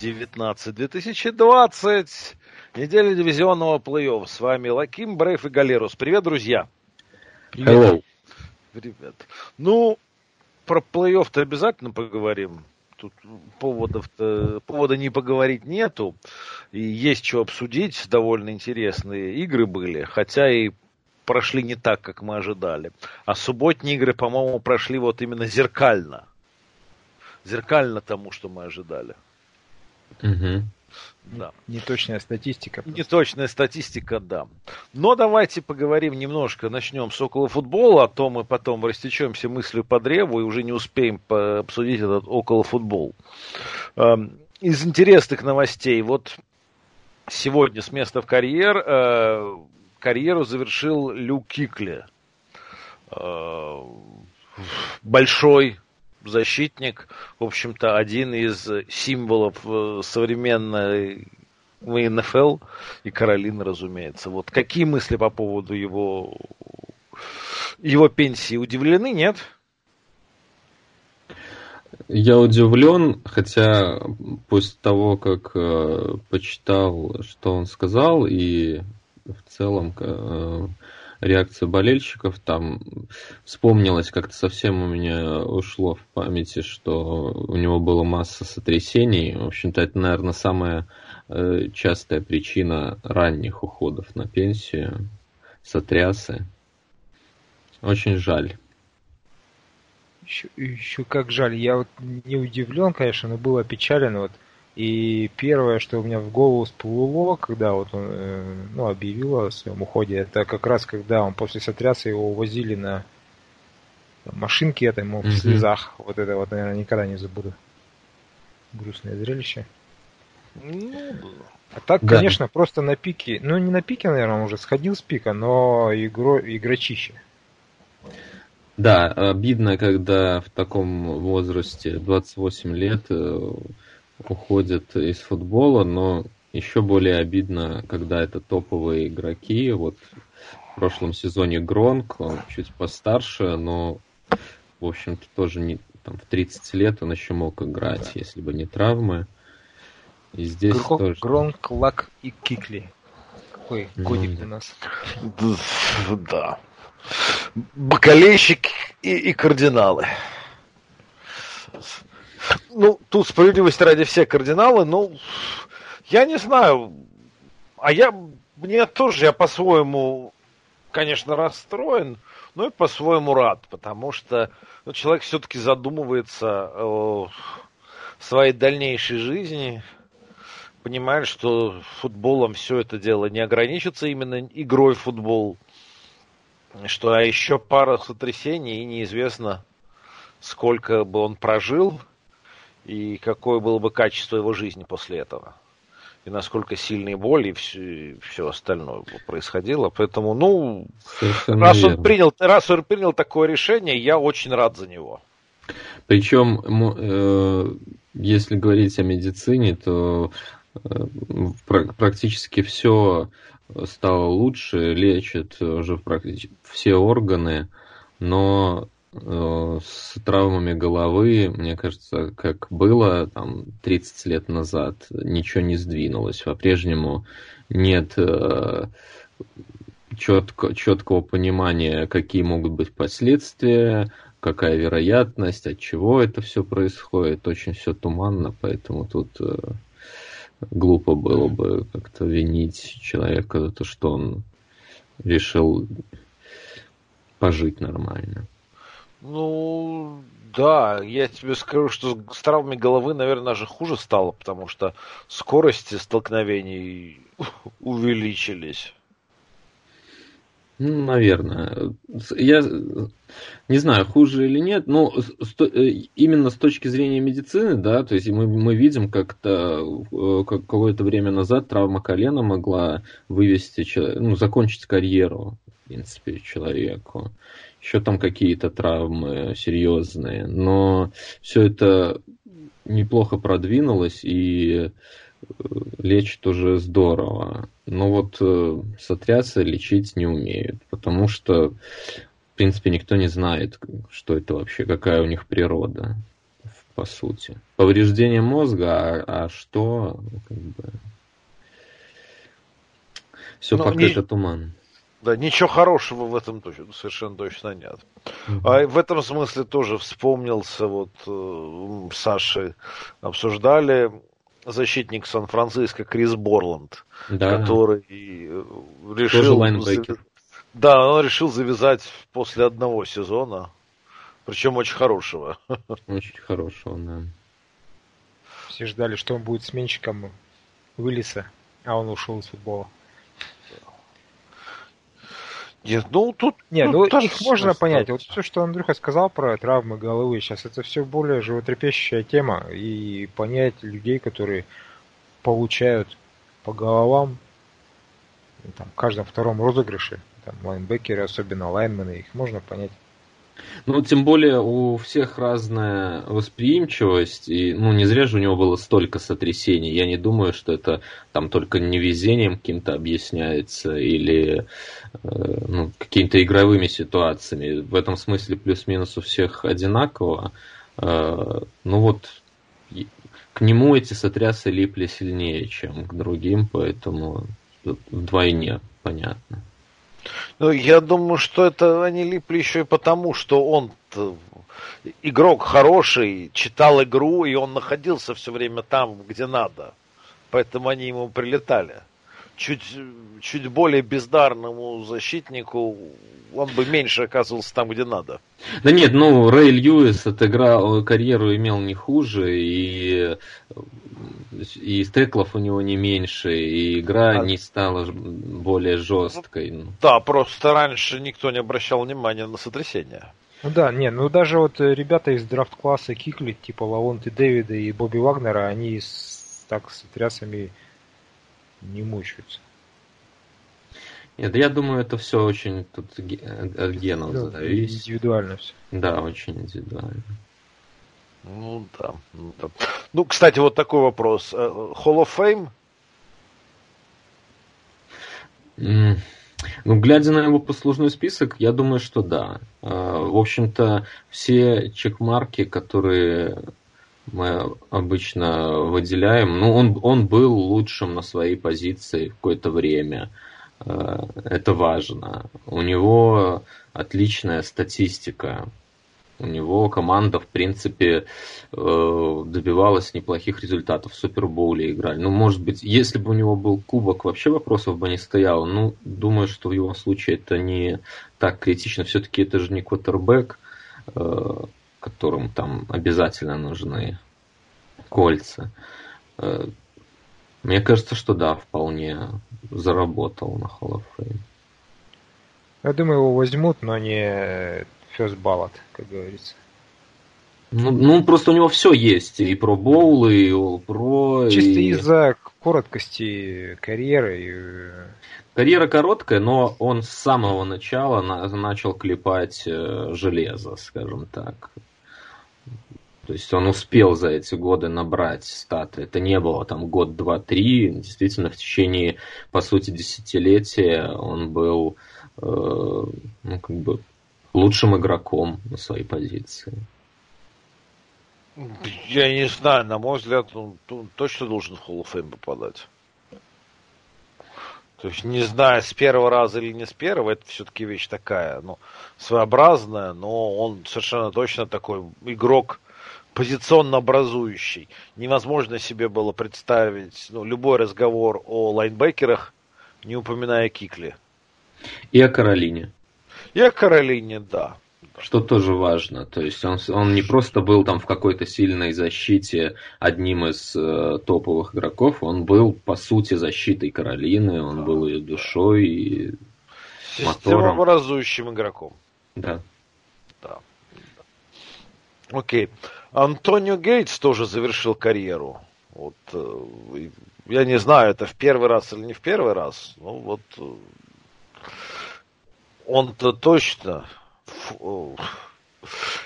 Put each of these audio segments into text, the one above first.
2019-2020, неделя дивизионного плей-офф. С вами Лаким, Брейв и Галерус. Привет, друзья! Привет. Hello. Привет. Ну, про плей-офф-то обязательно поговорим. Тут поводов-то, повода не поговорить нету. И есть что обсудить. Довольно интересные игры были. Хотя и прошли не так, как мы ожидали. А субботние игры, по-моему, прошли вот именно зеркально. Зеркально тому, что мы ожидали. Угу. Да. Неточная статистика. Просто. Неточная статистика, да. Но давайте поговорим немножко, начнем с около футбола, а то мы потом растечемся мыслью по древу и уже не успеем обсудить этот около футбол. Эм, из интересных новостей, вот сегодня с места в карьер э, карьеру завершил Лю Кикли. Э, большой защитник, в общем-то, один из символов э, современной НФЛ и Каролины, разумеется. Вот какие мысли по поводу его, его пенсии? Удивлены, нет? Я удивлен, хотя после того, как э, почитал, что он сказал, и в целом э, реакция болельщиков, там вспомнилось как-то совсем у меня ушло в памяти, что у него была масса сотрясений. В общем-то, это, наверное, самая э, частая причина ранних уходов на пенсию. Сотрясы. Очень жаль. Еще, еще как жаль. Я вот не удивлен, конечно, но был опечален. Вот и первое, что у меня в голову всплыло, когда вот он э, ну, объявил о своем уходе, это как раз когда он после сотряса его увозили на машинке этой, ему в слезах. Вот это вот, наверное, никогда не забуду. Грустное зрелище. Ну, а так, да. конечно, просто на пике, ну не на пике, наверное, он уже сходил с пика, но игро, игрочище. Да, обидно, когда в таком возрасте, 28 лет, э, уходят из футбола, но еще более обидно, когда это топовые игроки. Вот в прошлом сезоне Гронк, он чуть постарше, но, в общем-то, тоже не, там, в 30 лет он еще мог играть, да. если бы не травмы. И здесь Гронк, тоже... Гронк, Лак и Кикли. Какой годик mm. у нас. Да. Бакалейщик и, и кардиналы. Ну, тут справедливости ради все кардиналы, ну, я не знаю. А я, мне тоже, я по-своему, конечно, расстроен, но и по-своему рад, потому что ну, человек все-таки задумывается о своей дальнейшей жизни, понимает, что футболом все это дело не ограничится именно игрой в футбол, что а еще пара сотрясений, и неизвестно, сколько бы он прожил, и какое было бы качество его жизни после этого. И насколько сильные боли и все, все остальное происходило. Поэтому, ну, раз он, принял, раз он принял такое решение, я очень рад за него. Причем, э, если говорить о медицине, то э, практически все стало лучше, лечат уже практически все органы, но с травмами головы, мне кажется, как было там 30 лет назад, ничего не сдвинулось. По-прежнему нет э, четко, четкого понимания, какие могут быть последствия, какая вероятность, от чего это все происходит. Очень все туманно, поэтому тут э, глупо было бы как-то винить человека за то, что он решил пожить нормально. Ну, да, я тебе скажу, что с травмами головы, наверное, даже хуже стало, потому что скорости столкновений увеличились. Ну, наверное. Я не знаю, хуже или нет, но именно с точки зрения медицины, да, то есть мы, мы видим, как-то как какое-то время назад травма колена могла вывести, ну, закончить карьеру, в принципе, человеку. Еще там какие-то травмы серьезные, но все это неплохо продвинулось и лечит уже здорово. Но вот э, сотрясы лечить не умеют, потому что, в принципе, никто не знает, что это вообще, какая у них природа, по сути. Повреждение мозга, а, а что, как бы... Все ну, пока не... это туман. Да, ничего хорошего в этом точно, совершенно точно нет. А в этом смысле тоже вспомнился, вот э, Саши обсуждали защитник Сан-Франциско Крис Борланд, да. который э, решил... Да, он решил завязать после одного сезона, причем очень хорошего. Очень хорошего, да. Все ждали, что он будет сменщиком Уиллиса, а он ушел из футбола. Нет, ну тут... Не, ну, ну их можно понять. Вот все, что Андрюха сказал про травмы головы, сейчас это все более животрепещущая тема. И понять людей, которые получают по головам там, в каждом втором розыгрыше, там, лайнбекеры, особенно лайнмены, их можно понять. Ну, тем более у всех разная восприимчивость, и, ну, не зря же у него было столько сотрясений. Я не думаю, что это там только невезением каким-то объясняется или э, ну, какими-то игровыми ситуациями. В этом смысле плюс-минус у всех одинаково. Э, ну вот к нему эти сотрясы липли сильнее, чем к другим, поэтому вдвойне понятно. Ну, я думаю, что это они липли еще и потому, что он игрок хороший, читал игру, и он находился все время там, где надо. Поэтому они ему прилетали. Чуть, чуть более бездарному защитнику он бы меньше оказывался там, где надо. Да нет, ну, Рэй Льюис отыграл карьеру имел не хуже, и и стеклов у него не меньше, и игра а... не стала более жесткой. Ну. Да, просто раньше никто не обращал внимания на сотрясение. Ну да, не, ну даже вот э, ребята из драфт-класса Кикли, типа Лавонты Дэвида и Бобби Вагнера, они с, так с трясами не мучаются. Нет, я думаю, это все очень тут от генов зависит. Индивидуально все. Да, очень индивидуально. Ну да, ну да. Ну, кстати, вот такой вопрос. Э, Hall of Fame? Mm. Ну, глядя на его послужной список, я думаю, что да. Э, в общем-то, все чекмарки, которые мы обычно выделяем, ну, он, он был лучшим на своей позиции в какое-то время. Э, это важно. У него отличная статистика у него команда, в принципе, э, добивалась неплохих результатов. В Супербоуле играли. Ну, может быть, если бы у него был кубок, вообще вопросов бы не стояло. Ну, думаю, что в его случае это не так критично. Все-таки это же не квотербек, э, которым там обязательно нужны кольца. Э, мне кажется, что да, вполне заработал на Hall of Fame. Я думаю, его возьмут, но не first ballot, как говорится. Ну, ну, просто у него все есть. И про боулы, и Pro. Чисто и... из-за короткости карьеры. И... Карьера короткая, но он с самого начала на, начал клепать э, железо, скажем так. То есть он успел за эти годы набрать статы. Это не было там год, два, три. Действительно, в течение, по сути, десятилетия он был э, ну, как бы лучшим игроком на своей позиции. Я не знаю, на мой взгляд, он, он точно должен в Hall of Fame попадать. То есть, не знаю, с первого раза или не с первого, это все-таки вещь такая, ну, своеобразная, но он совершенно точно такой игрок позиционно образующий. Невозможно себе было представить ну, любой разговор о лайнбекерах, не упоминая Кикли. И о Каролине. И о Каролине, да. Что тоже важно. То есть он, он не просто был там в какой-то сильной защите одним из э, топовых игроков, он был по сути защитой Каролины, он был ее душой. И... Системообразующим игроком. Да. Да. Окей. Антонио Гейтс тоже завершил карьеру. Вот, э, я не знаю, это в первый раз или не в первый раз. Ну вот э, он-то точно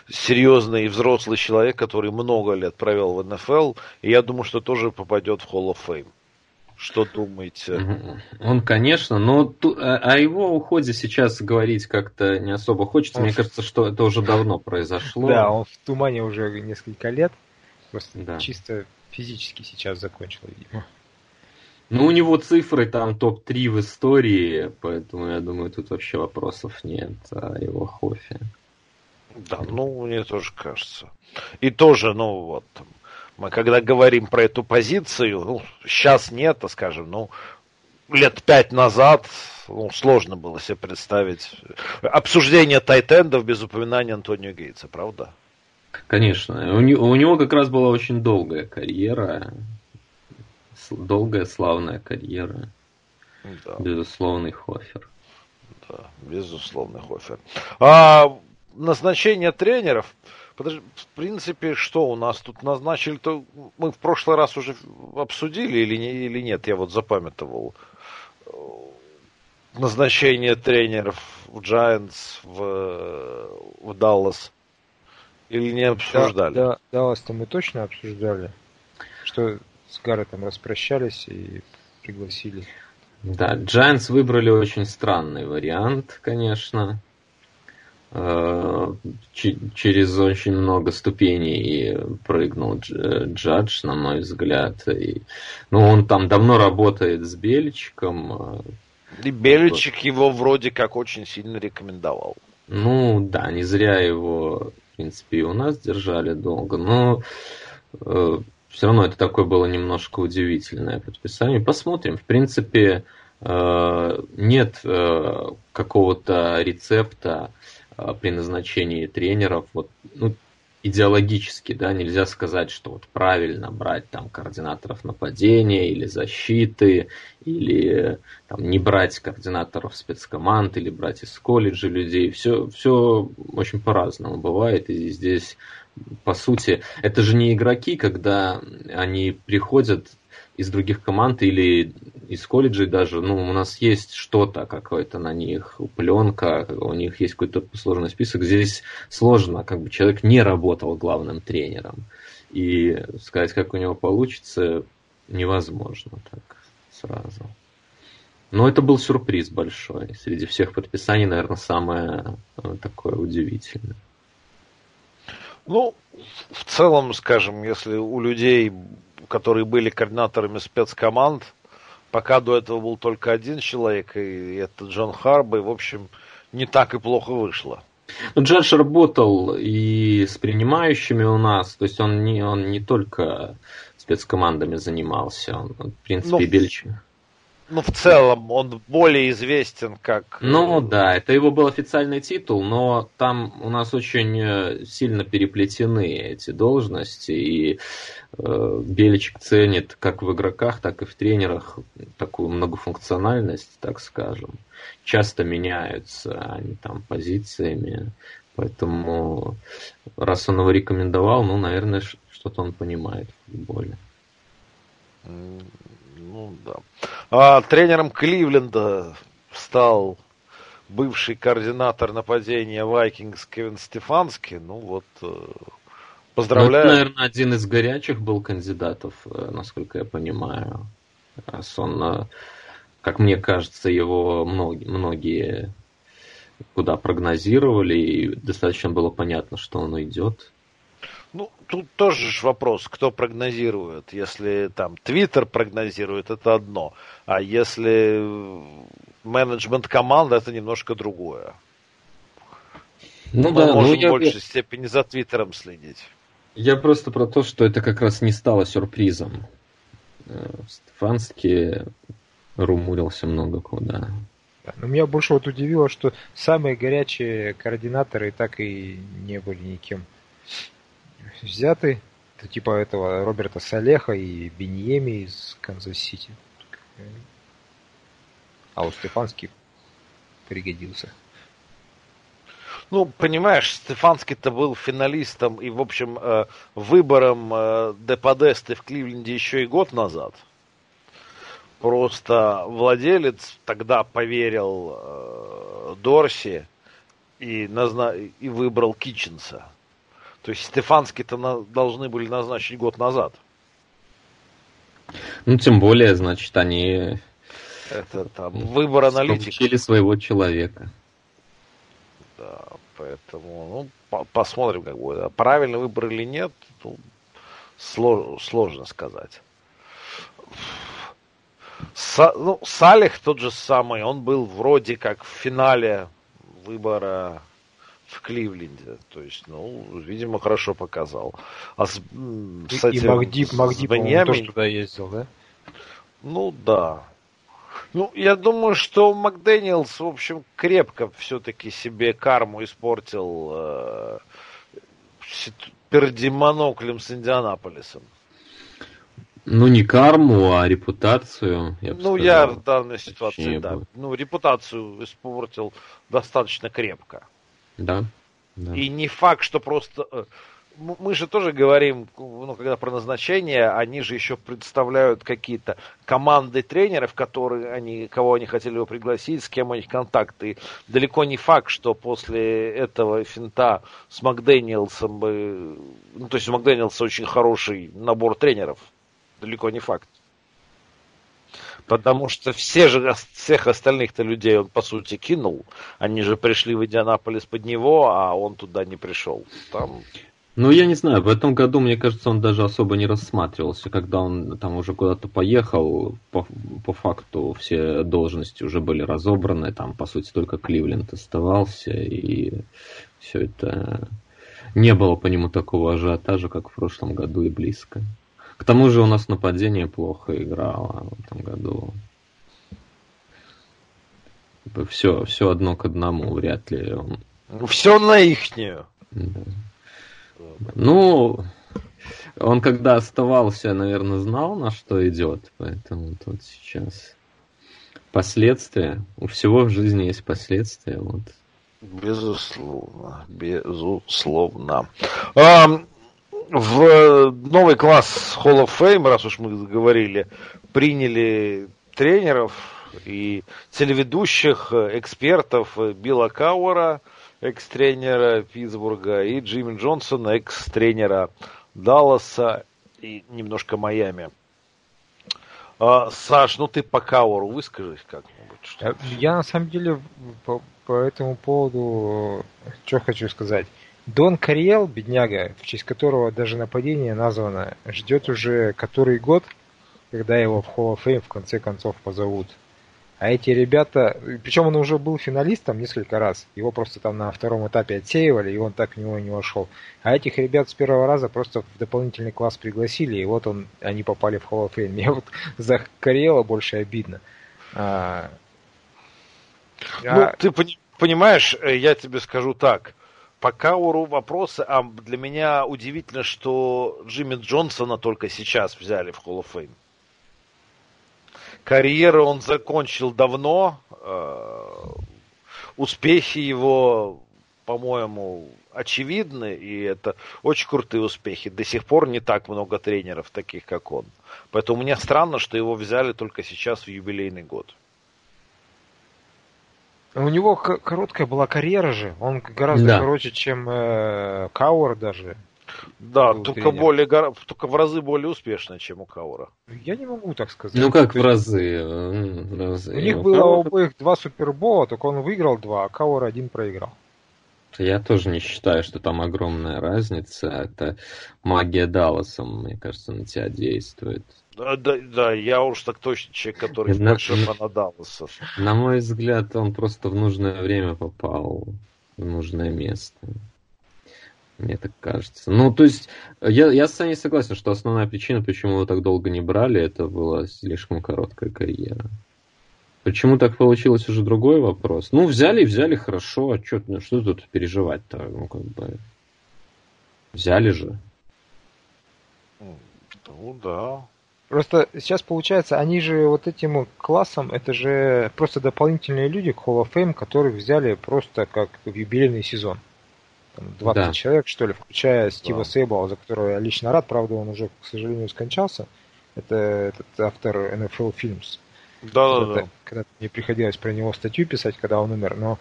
серьезный и взрослый человек, который много лет провел в НФЛ, и я думаю, что тоже попадет в Hall of Fame. Что думаете? Он, конечно, но ту, о его уходе сейчас говорить как-то не особо хочется. Он Мне кажется, что это уже давно произошло. Да, он в тумане уже несколько лет. Просто да. чисто физически сейчас закончил, видимо. Ну, у него цифры там топ-3 в истории, поэтому я думаю, тут вообще вопросов нет о его хофе. Да, ну, мне тоже кажется. И тоже, ну, вот, мы когда говорим про эту позицию, ну, сейчас нет, а скажем, ну, лет пять назад ну, сложно было себе представить обсуждение тайтендов без упоминания Антонио Гейтса, правда? Конечно. У него, у него как раз была очень долгая карьера. Долгая, славная карьера. Да. Безусловный хофер. Да, безусловный хофер. А назначение тренеров, подожди, в принципе, что у нас тут назначили, то мы в прошлый раз уже обсудили или, не, или нет, я вот запамятовал. Назначение тренеров в Giants, в, в Dallas. Или не обсуждали? Да, да, Даллас-то мы точно обсуждали, что с Гарретом распрощались и пригласили. Да, Giants выбрали очень странный вариант, конечно. Э, через очень много ступеней прыгнул Джадж, на мой взгляд. И, ну, он там давно работает с Бельчиком. И Бельчик его вроде как очень сильно рекомендовал. Ну, да, не зря его, в принципе, и у нас держали долго. Но э, все равно это такое было немножко удивительное подписание. Посмотрим. В принципе, э, нет э, какого-то рецепта, а, при назначении тренеров, вот, ну, идеологически, да, нельзя сказать, что вот правильно брать там координаторов нападения или защиты, или там не брать координаторов спецкоманд, или брать из колледжа людей. Все, все очень по-разному бывает, и здесь, по сути, это же не игроки, когда они приходят из других команд или из колледжей даже, ну, у нас есть что-то какое-то на них, пленка, у них есть какой-то сложный список. Здесь сложно, как бы человек не работал главным тренером. И сказать, как у него получится, невозможно так сразу. Но это был сюрприз большой. Среди всех подписаний, наверное, самое э, такое удивительное. Ну, в целом, скажем, если у людей которые были координаторами спецкоманд. Пока до этого был только один человек, и это Джон Харбо, и, в общем, не так и плохо вышло. Ну, Джадж работал и с принимающими у нас, то есть он не, он не только спецкомандами занимался, он, в принципе, ну, Бельч. Ну, в целом, он более известен как... Ну, да, это его был официальный титул, но там у нас очень э, сильно переплетены эти должности, и э, Беличек ценит как в игроках, так и в тренерах такую многофункциональность, так скажем. Часто меняются они там позициями, поэтому раз он его рекомендовал, ну, наверное, что-то он понимает в футболе. Ну да. А тренером Кливленда стал бывший координатор нападения Вайкингс Кевин Стефанский. Ну вот, э, поздравляю. Ну, это, наверное, один из горячих был кандидатов, э, насколько я понимаю. Раз он, э, как мне кажется, его многие, многие куда прогнозировали, и достаточно было понятно, что он уйдет. Ну, тут тоже вопрос, кто прогнозирует. Если там Твиттер прогнозирует, это одно. А если менеджмент команды, это немножко другое. Ну Мы да, можем ну, я... в большей степени за Твиттером следить. Я просто про то, что это как раз не стало сюрпризом. Э, Стефанский румурился много куда. Но меня больше вот удивило, что самые горячие координаторы так и не были никем взяты. Это типа этого Роберта Салеха и Биеними из Канзас-Сити. А вот Стефанский пригодился. Ну, понимаешь, Стефанский-то был финалистом и, в общем, э, выбором э, Деподесты в Кливленде еще и год назад. Просто владелец тогда поверил э, Дорси и, назна... и выбрал Китченса. То есть Стефанский-то на... должны были назначить год назад. Ну, тем более, значит, они... Это там выбор аналитика. Получили своего человека. Да, поэтому, ну, по посмотрим, как будет. Правильный выбор или нет, ну, слож сложно сказать. Са, ну, Салих тот же самый, он был вроде как в финале выбора в Кливленде. То есть, ну, видимо, хорошо показал. А с, с и, этим, и Магдип, Магдип Веньямин... тоже туда ездил, да? Ну, да. Ну, я думаю, что Макдэниелс, в общем, крепко все-таки себе карму испортил э, перед моноклем с Индианаполисом. Ну, не карму, а репутацию. Я ну, сказал, я в данной ситуации, да. Было. Ну, репутацию испортил достаточно крепко. Да. да. И не факт, что просто... Э, мы же тоже говорим, ну, когда про назначение, они же еще представляют какие-то команды тренеров, которые они, кого они хотели бы пригласить, с кем у них контакты. И далеко не факт, что после этого финта с Макдэниелсом бы... Ну, то есть у Макдэниелса очень хороший набор тренеров далеко не факт. Потому что все же, всех остальных-то людей он, по сути, кинул. Они же пришли в Индианаполис под него, а он туда не пришел. Там... Ну, я не знаю, в этом году, мне кажется, он даже особо не рассматривался. Когда он там уже куда-то поехал, по, по факту все должности уже были разобраны, там, по сути, только Кливленд оставался, и все это... Не было по нему такого ажиотажа, как в прошлом году и близко. К тому же у нас нападение плохо играло в этом году. Все, все одно к одному, вряд ли он... Все на ихнюю. Да. Ну, он когда оставался, наверное, знал, на что идет, поэтому тут сейчас последствия. У всего в жизни есть последствия. Вот. Безусловно, безусловно. А, в э, новый класс Hall of Fame, раз уж мы говорили, приняли тренеров и телеведущих, э, экспертов э, Билла Кауэра, экс-тренера Питтсбурга, и Джимми Джонсона, экс-тренера Далласа и немножко Майами. А, Саш, ну ты по Кауэру выскажись как-нибудь. Что Я на самом деле по, по этому поводу что хочу сказать. Дон Кариел, бедняга, в честь которого даже нападение названо, ждет уже который год, когда его в Hall of Fame в конце концов позовут. А эти ребята, причем он уже был финалистом несколько раз, его просто там на втором этапе отсеивали, и он так в него не вошел. А этих ребят с первого раза просто в дополнительный класс пригласили, и вот он, они попали в Hall of Fame. Мне вот за Кариела больше обидно. А... Ну, ты понимаешь, э, я тебе скажу так – по Кауру вопросы, а для меня удивительно, что Джимми Джонсона только сейчас взяли в Hall of Fame. Карьеру он закончил давно, э, успехи его, по-моему, очевидны, и это очень крутые успехи. До сих пор не так много тренеров, таких как он. Поэтому мне странно, что его взяли только сейчас в юбилейный год. У него короткая была карьера же. Он гораздо да. короче, чем э, Кауэр даже. Да, только тренер. более только в разы более успешно, чем у Каура. Я не могу так сказать. Ну как в разы? В разы. У них было Каура... у обоих два супербола, только он выиграл два, а Каур один проиграл. Я тоже не считаю, что там огромная разница. Это магия Далласа, мне кажется, на тебя действует. Да, да, да, я уж так точно человек, который на, большой фанат Далласа. На мой взгляд, он просто в нужное время попал в нужное место. Мне так кажется. Ну, то есть, я, я с Саней согласен, что основная причина, почему его так долго не брали, это была слишком короткая карьера. Почему так получилось, уже другой вопрос. Ну, взяли и взяли хорошо, а что, ну, что тут переживать-то? Ну, как бы... Взяли же. Ну, да. Просто сейчас получается, они же вот этим классом, это же просто дополнительные люди к Hall of Fame, которых взяли просто как в юбилейный сезон. Там 20 да. человек, что ли, включая Стива да. Сейбла, за которого я лично рад, правда, он уже, к сожалению, скончался. Это этот автор NFL Films. Да, да, да. Когда мне приходилось про него статью писать, когда он умер, но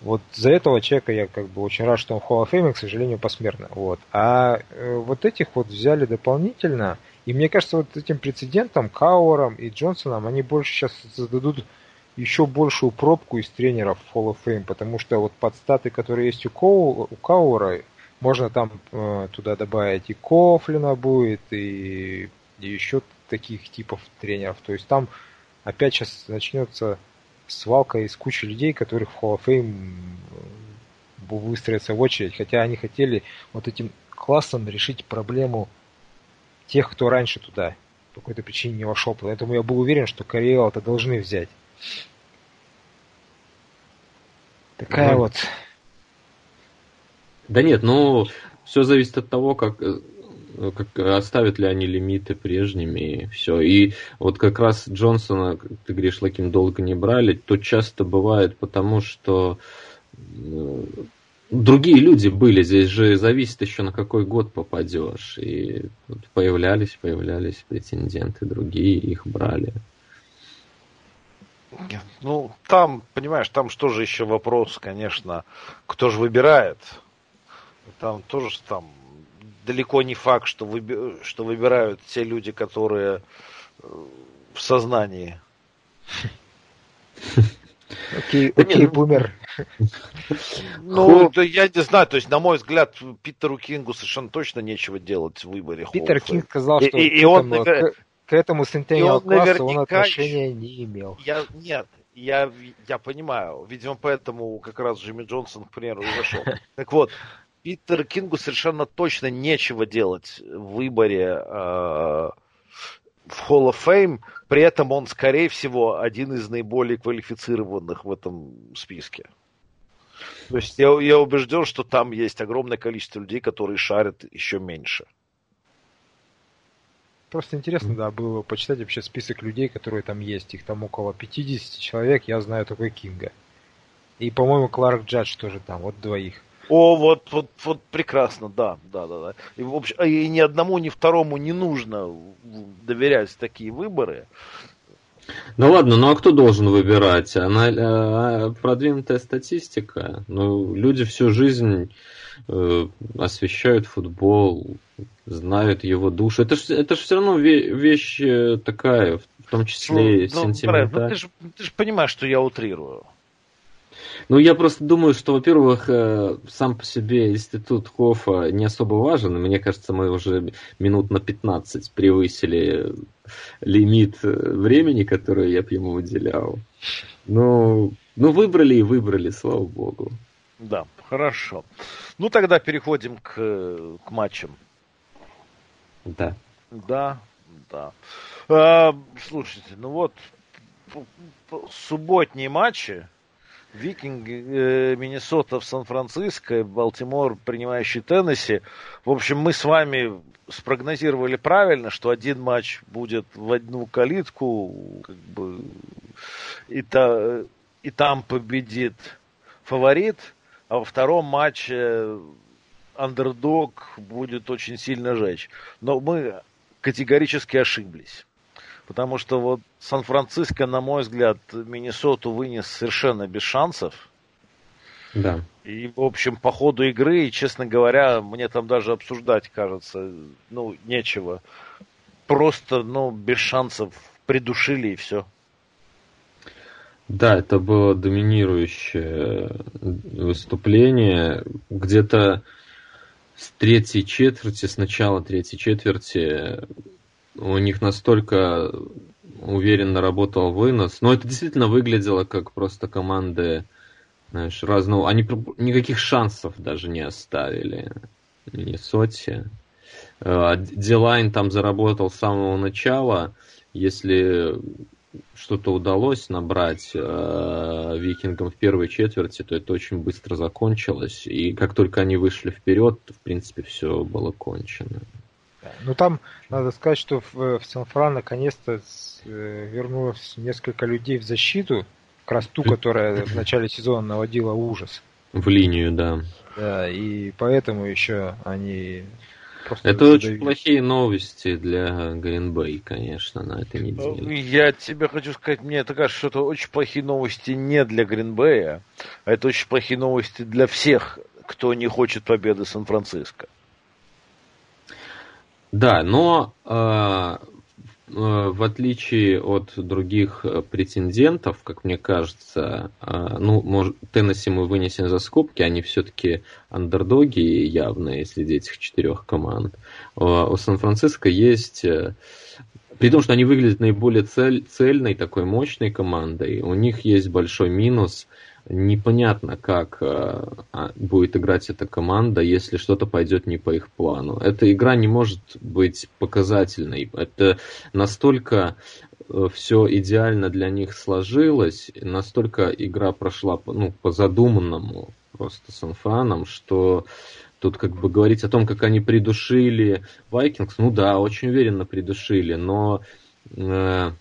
вот за этого человека я как бы очень рад, что он в Hall of Fame, к сожалению, посмертно. Вот. А э, вот этих вот взяли дополнительно, и мне кажется, вот этим прецедентом, Кауэром и Джонсоном, они больше сейчас создадут еще большую пробку из тренеров Hall of Fame, потому что вот под статы, которые есть у, Коу, у Кауэра, можно там э, туда добавить и Кофлина будет, и, и еще таких типов тренеров. То есть там опять сейчас начнется свалка из кучи людей, которых в Hall of Fame э, выстроятся в очередь, хотя они хотели вот этим классом решить проблему тех, кто раньше туда по какой-то причине не вошел. Поэтому я был уверен, что Корейл это должны взять. Такая mm. вот. Да нет, ну все зависит от того, как, э, как оставят ли они лимиты прежними и все. И вот как раз Джонсона, ты говоришь, таким долго не брали, то часто бывает потому, что э, другие люди были, здесь же зависит еще на какой год попадешь. И появлялись, появлялись претенденты другие, их брали. Ну, там, понимаешь, там что же еще вопрос, конечно, кто же выбирает. Там тоже там далеко не факт, что, выби... что выбирают те люди, которые э, в сознании. Окей, окей, бумер. Ну, я не знаю, то есть, на мой взгляд, Питеру Кингу совершенно точно нечего делать в выборе. Питер Кинг сказал, что и, он, к этому Centennial классу он отношения не имел. Я, нет, я, я понимаю. Видимо, поэтому как раз Джимми Джонсон, к примеру, и зашел. Так вот, Питер Кингу совершенно точно нечего делать в выборе э, в Hall of Fame. При этом он, скорее всего, один из наиболее квалифицированных в этом списке. То есть я, я убежден, что там есть огромное количество людей, которые шарят еще меньше. Просто интересно, да, было почитать вообще список людей, которые там есть. Их там около 50 человек, я знаю только Кинга. И, по-моему, Кларк Джадж тоже там, вот двоих. О, вот, вот, вот прекрасно, да, да, да, да. И, в общем, и ни одному, ни второму не нужно доверять такие выборы. Ну ладно, ну а кто должен выбирать? Она а, продвинутая статистика. Ну, люди всю жизнь э, освещают футбол, знают его душу. Это же это ж все равно вещь э, такая, в том числе ну, сентиментальная. Ну, ты же ты ж понимаешь, что я утрирую. Ну, я просто думаю, что, во-первых, э, сам по себе институт Хофа не особо важен. Мне кажется, мы уже минут на 15 превысили лимит э, времени, которое я бы ему выделял. Ну, ну, выбрали и выбрали, слава богу. Да, хорошо. Ну, тогда переходим к, к матчам. Да. Да, да. А, слушайте, ну вот субботние матчи. Викинг, э, Миннесота в Сан-Франциско, Балтимор, принимающий Теннесси. В общем, мы с вами спрогнозировали правильно, что один матч будет в одну калитку, как бы, и, та, и там победит фаворит, а во втором матче андердог будет очень сильно жечь. Но мы категорически ошиблись. Потому что вот Сан-Франциско, на мой взгляд, Миннесоту вынес совершенно без шансов. Да. И, в общем, по ходу игры, честно говоря, мне там даже обсуждать, кажется, ну, нечего. Просто, ну, без шансов придушили и все. Да, это было доминирующее выступление. Где-то с третьей четверти, с начала третьей четверти у них настолько уверенно работал вынос. Но это действительно выглядело как просто команды, знаешь, разного. Они никаких шансов даже не оставили. Миннесоте. Э, Дилайн там заработал с самого начала. Если что-то удалось набрать э, викингам в первой четверти, то это очень быстро закончилось. И как только они вышли вперед, в принципе, все было кончено. Ну там надо сказать, что в, в Сан-Фран наконец-то э, вернулось несколько людей в защиту, как раз ту, которая в начале сезона наводила ужас. В линию, да. Да, и поэтому еще они просто Это задавили. очень плохие новости для Гринбей, конечно, на этой неделе. Я тебе хочу сказать, мне это кажется, что это очень плохие новости не для Гринбея, а это очень плохие новости для всех, кто не хочет победы Сан-Франциско. Да, но э, Э, в отличие от других э, претендентов, как мне кажется, э, ну, может, Теннесси мы вынесем за скобки, они все-таки андердоги явные среди этих четырех команд. У Сан-Франциско есть при том, что они выглядят наиболее цель, цельной, такой мощной командой, у них есть большой минус – непонятно, как э, а, будет играть эта команда, если что-то пойдет не по их плану. Эта игра не может быть показательной. Это настолько э, все идеально для них сложилось, настолько игра прошла ну, по задуманному просто с Анфаном, что тут как бы говорить о том, как они придушили Вайкингс, ну да, очень уверенно придушили, но э,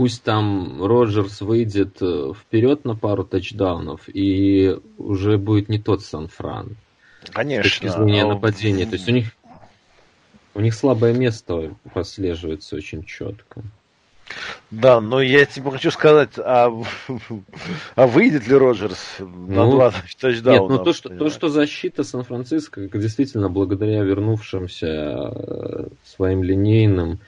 пусть там Роджерс выйдет э, вперед на пару тачдаунов, и уже будет не тот Сан-Фран. Конечно. С точки зрения а нападения. То есть у них, у них слабое место прослеживается очень четко. Да, но я тебе хочу сказать, а, а выйдет ли Роджерс на ну, два тачдауна? Нет, ну то что, то, что защита Сан-Франциско, действительно, благодаря вернувшимся э, своим линейным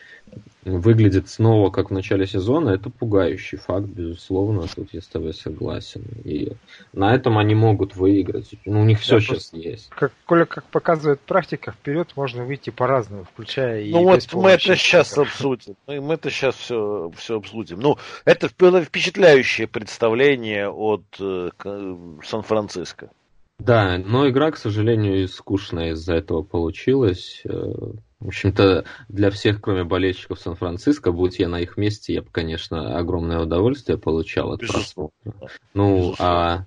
выглядит снова как в начале сезона, это пугающий факт, безусловно, тут я с тобой согласен. И на этом они могут выиграть. Ну, у них все да, сейчас есть. Как, Коля, как показывает практика, вперед можно выйти по-разному, включая ну, и вот мы это сейчас обсудим. Мы, мы это сейчас все, все обсудим. Ну, это было впечатляющее представление от э, Сан-Франциско. Да, но игра, к сожалению, скучная из-за этого получилась. В общем-то, для всех, кроме болельщиков Сан-Франциско, будь я на их месте, я бы, конечно, огромное удовольствие получал от просмотра. Ну, а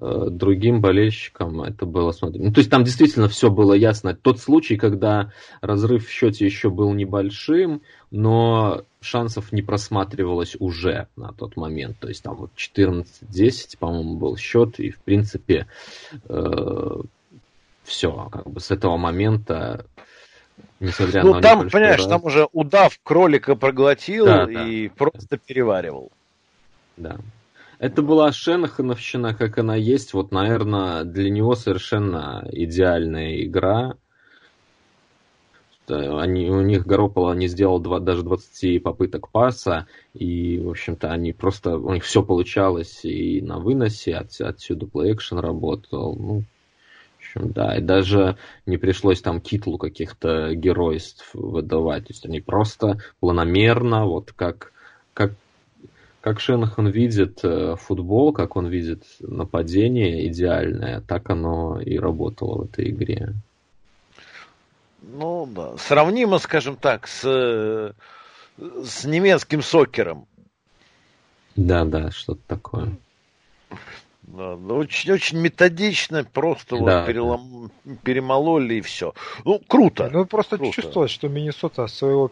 э, другим болельщикам это было смотрено. Ну, то есть там действительно все было ясно. Тот случай, когда разрыв в счете еще был небольшим, но шансов не просматривалось уже на тот момент. То есть там вот 14-10, по-моему, был счет, и в принципе э, все, как бы с этого момента Несмотря ну, на там, понимаешь, раз. там уже удав кролика проглотил да, и да. просто переваривал. Да. Это была Шенахановщина, как она есть. Вот, наверное, для него совершенно идеальная игра. Они, у них Garoppolo не сделал два, даже 20 попыток паса, и, в общем-то, они просто, у них все получалось и на выносе, от, отсюда action работал. Ну, общем, да, и даже не пришлось там титулу каких-то геройств выдавать, то есть они просто планомерно, вот как, как, как Шенахан видит э, футбол, как он видит нападение идеальное, так оно и работало в этой игре. Ну да, сравнимо, скажем так, с, с немецким сокером. Да, да, что-то такое. Да, очень, очень методично, просто да, вот перелом, да. перемололи и все. Ну, круто. Ну, просто круто. чувствовалось, что Миннесота своего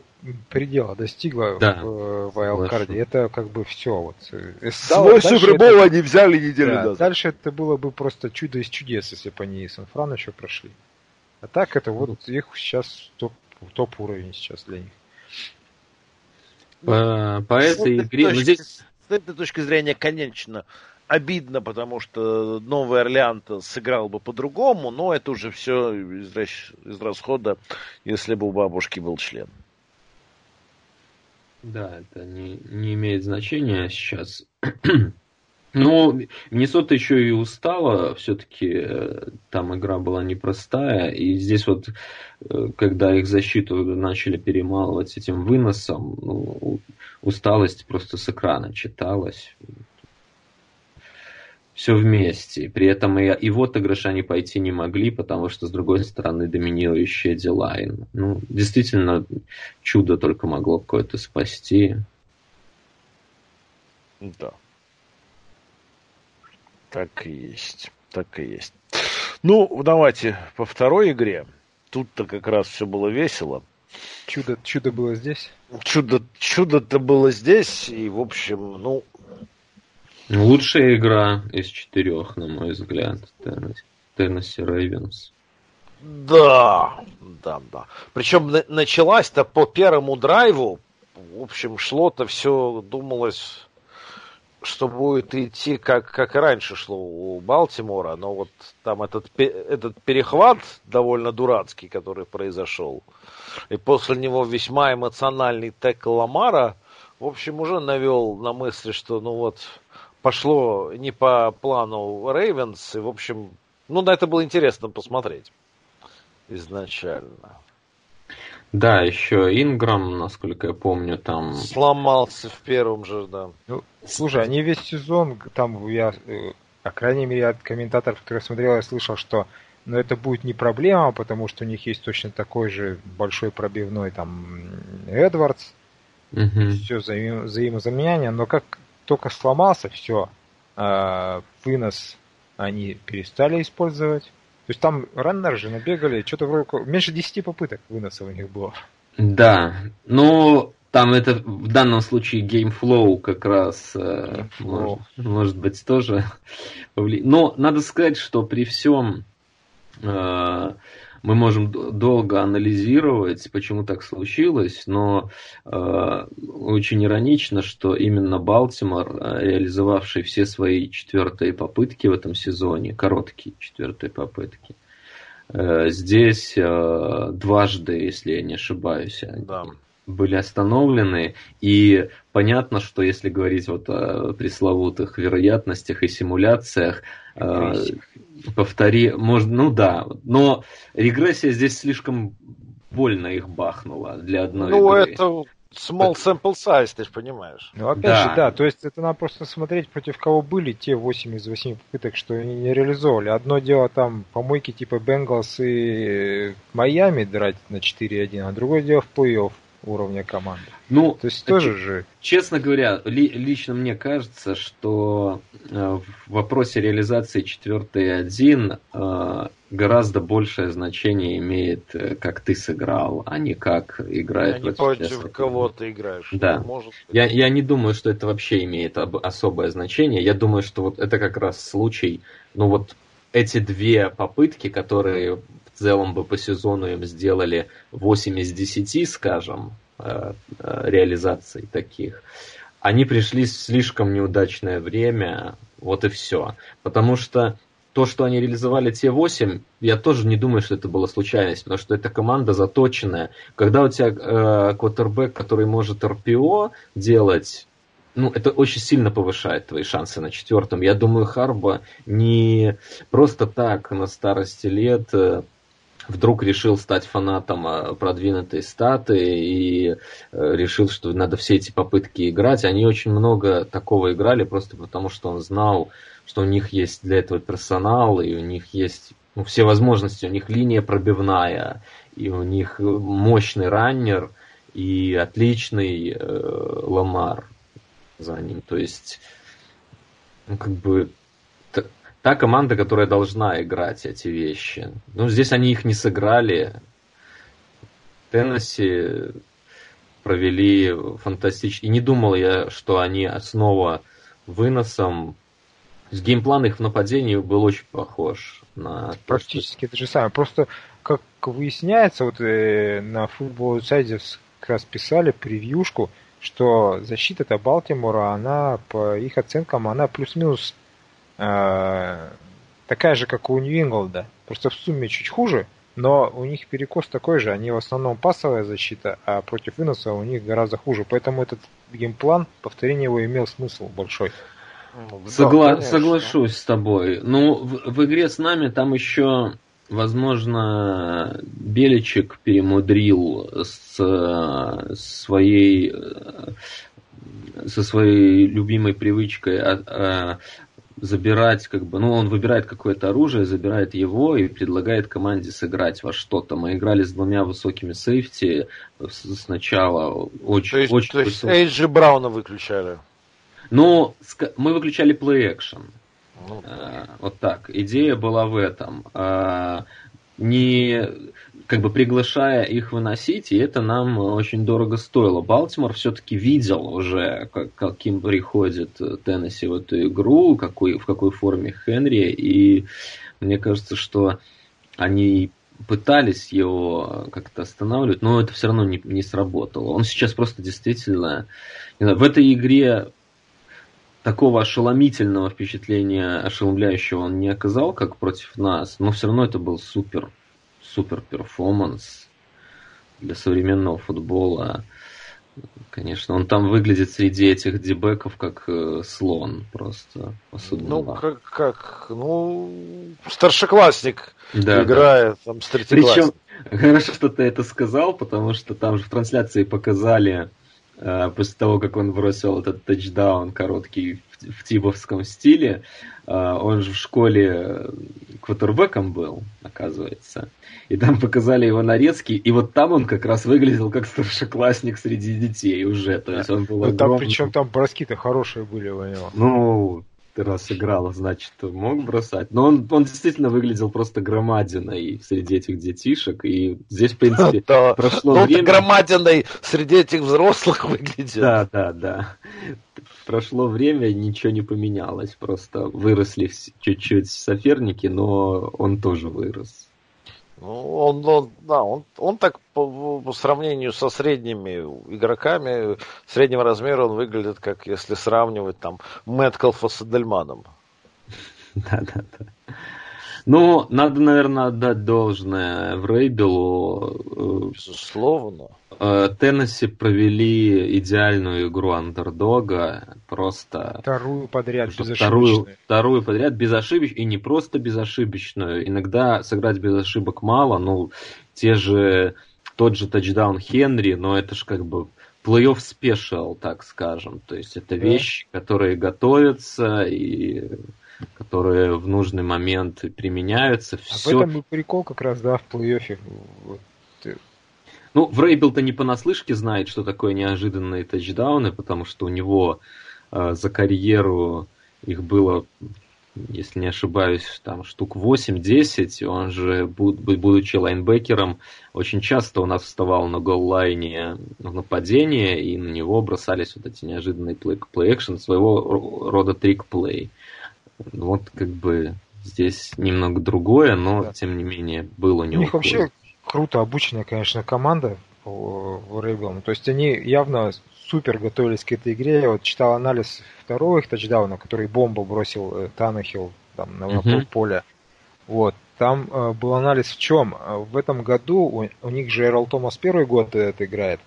предела достигла да. в, в Айлкарде. Это как бы все. Вот. Э, Свой супербол они взяли неделю да, назад. Дальше это было бы просто чудо из чудес, если бы они Сан-Фран еще прошли. А так это вот ну. их сейчас топ, топ уровень сейчас для них. По, по этой игре... Здесь... С этой точки зрения, конечно, обидно, потому что Новый Орлеан сыграл бы по-другому, но это уже все из, из расхода, если бы у бабушки был член. Да, это не, не имеет значения сейчас. Но Миннесота еще и устала, все-таки э, там игра была непростая, и здесь вот, э, когда их защиту начали перемалывать этим выносом, ну, усталость просто с экрана читалась все вместе. При этом и, и в отыгрыш они пойти не могли, потому что, с другой стороны, доминирующая Дилайн. Ну, действительно, чудо только могло какое-то спасти. Да. Так и есть. Так и есть. Ну, давайте по второй игре. тут-то как раз все было весело. Чудо, чудо было здесь? Чудо, чудо-то было здесь, и, в общем, ну... Лучшая игра из четырех, на мой взгляд, Теннесси Рейвенс. Да, да, да. Причем началась-то по первому драйву, в общем, шло-то все, думалось, что будет идти как, как и раньше шло у Балтимора, но вот там этот, этот перехват довольно дурацкий, который произошел, и после него весьма эмоциональный текл Ламара, в общем, уже навел на мысли, что ну вот пошло не по плану Рейвенс, и в общем, ну на это было интересно посмотреть изначально. Да, еще Инграм, насколько я помню, там... Сломался в первом же, да. Ну, слушай, они весь сезон, там я, э, по крайней мере, от комментаторов, которые смотрел, я слышал, что но это будет не проблема, потому что у них есть точно такой же большой пробивной там Эдвардс, угу. все взаим, взаимозаменяние, но как только сломался, все, э, вынос они перестали использовать. То есть там раннеры же набегали, что-то вроде меньше 10 попыток выноса у них было. Да, ну там это в данном случае game flow как раз э, может, может быть тоже. Но надо сказать, что при всем э, мы можем долго анализировать, почему так случилось, но э, очень иронично, что именно Балтимор, э, реализовавший все свои четвертые попытки в этом сезоне, короткие четвертые попытки, э, здесь э, дважды, если я не ошибаюсь, да. Были остановлены. И понятно, что если говорить вот о пресловутых вероятностях и симуляциях, э, повтори, может, ну да, но регрессия здесь слишком больно их бахнула для одной ну, игры. это small sample size, ты же понимаешь. Ну, опять да. же, да, то есть это надо просто смотреть, против кого были те 8 из 8 попыток, что они не реализовывали. Одно дело там помойки типа Бенгалс и Майами драть на 4-1, а другое дело в плей-офф уровня команды. Ну, то есть тоже же. Честно говоря, ли, лично мне кажется, что э, в вопросе реализации 4.1 э, гораздо большее значение имеет, э, как ты сыграл, а не как играет. А не против кого ты играешь. Да. Может я, я не думаю, что это вообще имеет особое значение. Я думаю, что вот это как раз случай, ну вот эти две попытки, которые в целом бы по сезону им сделали 8 из 10, скажем, э, э, реализаций таких, они пришли в слишком неудачное время, вот и все. Потому что то, что они реализовали те 8, я тоже не думаю, что это была случайность, потому что это команда заточенная. Когда у тебя э, квотербек, который может РПО делать, ну, это очень сильно повышает твои шансы на четвертом. Я думаю, Харба не просто так на старости лет э, вдруг решил стать фанатом а, продвинутой статы и э, решил, что надо все эти попытки играть. Они очень много такого играли, просто потому что он знал, что у них есть для этого персонал, и у них есть ну, все возможности, у них линия пробивная, и у них мощный раннер, и отличный э, Ламар за ним. То есть, ну, как бы та команда, которая должна играть эти вещи. Ну, здесь они их не сыграли. Теннесси провели фантастически. И не думал я, что они снова выносом. С геймплан их в нападении был очень похож на... Практически это же самое. Просто, как выясняется, вот э, на футбол Outsiders как раз писали превьюшку, что защита-то Балтимора, она, по их оценкам, она плюс-минус такая же, как у Нью-Инглда, просто в сумме чуть хуже, но у них перекос такой же, они в основном пасовая защита, а против выноса у них гораздо хуже, поэтому этот геймплан, повторение его имел смысл большой. Ну, Согла- да, соглашусь с тобой. Ну, в, в игре с нами там еще, возможно, Беличек перемудрил с э, своей э, со своей любимой привычкой забирать, как бы, ну, он выбирает какое-то оружие, забирает его и предлагает команде сыграть во что-то. Мы играли с двумя высокими сейфти сначала. Очень, то есть, очень то есть Эйджи Брауна выключали? Ну, мы выключали action. Ну, а, вот так. Идея была в этом. А, не как бы приглашая их выносить, и это нам очень дорого стоило. Балтимор все-таки видел уже, как, каким приходит Теннесси в эту игру, какой, в какой форме Хенри, и мне кажется, что они пытались его как-то останавливать, но это все равно не, не сработало. Он сейчас просто действительно... Знаю, в этой игре такого ошеломительного впечатления, ошеломляющего он не оказал, как против нас, но все равно это был супер, супер перформанс для современного футбола. Конечно, он там выглядит среди этих дебеков как э, слон просто. Ну, как, как, ну, старшеклассник да, играет да. там Причем, хорошо, что ты это сказал, потому что там же в трансляции показали после того, как он бросил этот тачдаун короткий в, тибовском стиле, э, он же в школе квотербеком был, оказывается. И там показали его нарезки, и вот там он как раз выглядел как старшеклассник среди детей уже. То есть он был ну, там, причем там броски-то хорошие были у него. Ну, ты раз играл, значит, мог бросать. Но он, он действительно выглядел просто громадиной среди этих детишек. И здесь, в принципе, да, прошло ну, время... громадиной среди этих взрослых выглядит. Да, да, да. Прошло время, ничего не поменялось. Просто выросли чуть-чуть соперники, но он тоже вырос. Ну, он, он, да, он, он так по, по сравнению со средними игроками среднего размера он выглядит как если сравнивать там Мэткалфа с Эдельманом. Да, да, да. Ну, надо, наверное, отдать должное Врейбелу. Э, Безусловно. Э, Теннесси провели идеальную игру андердога, просто... Вторую подряд вторую, вторую подряд безошибочную, и не просто безошибочную. Иногда сыграть без ошибок мало, ну, те же, тот же тачдаун Хенри, но это же как бы плей-офф спешл, так скажем. То есть это вещи, которые готовятся и которые в нужный момент применяются. Все... А в этом и прикол как раз, да, в плей-оффе. Вот. Ну, Врейбл-то не понаслышке знает, что такое неожиданные тачдауны, потому что у него э, за карьеру их было, если не ошибаюсь, там штук 8-10. Он же, будучи лайнбекером, очень часто у нас вставал на гол-лайне в нападение, и на него бросались вот эти неожиданные плей-экшен, своего рода трик-плей. Вот как бы здесь немного другое, но да. тем не менее было у него. У них вообще круто обученная, конечно, команда в Рейблом. То есть они явно супер готовились к этой игре. Я вот читал анализ второго их тачдауна, который бомбу бросил э, Танахил там на uh-huh. поле. Вот. Там э, был анализ в чем? В этом году у, у них же Эрл Томас первый год это играет.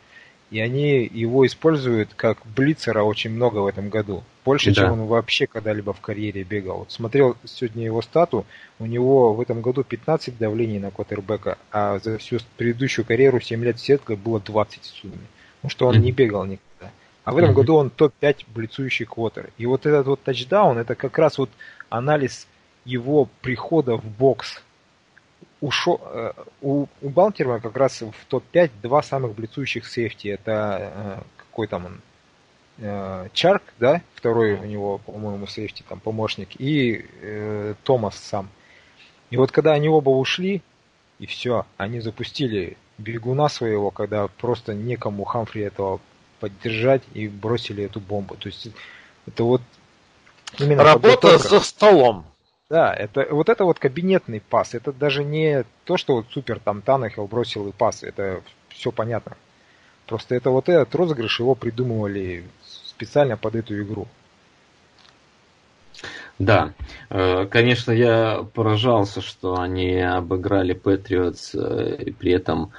И они его используют как блицера очень много в этом году. Больше, да. чем он вообще когда-либо в карьере бегал. Вот смотрел сегодня его стату, у него в этом году 15 давлений на квотербека, а за всю предыдущую карьеру 7 лет в сетке было 20 в сумме. Потому что он mm-hmm. не бегал никогда. А в этом mm-hmm. году он топ-5 блицующий квотер. И вот этот вот тачдаун, это как раз вот анализ его прихода в бокс ушел, э, у, у Балтера как раз в топ-5 два самых блицующих сейфти. Это э, какой там он? Э, Чарк, да? Второй у него, по-моему, сейфти, там, помощник. И э, Томас сам. И вот когда они оба ушли, и все, они запустили бегуна своего, когда просто некому Хамфри этого поддержать и бросили эту бомбу. То есть это вот именно работа за столом. Да, это вот это вот кабинетный пас. Это даже не то, что вот супер там Танахел бросил и пас. Это все понятно. Просто это вот этот розыгрыш его придумывали специально под эту игру. Да, э, конечно, я поражался, что они обыграли Патриотс, э, и при этом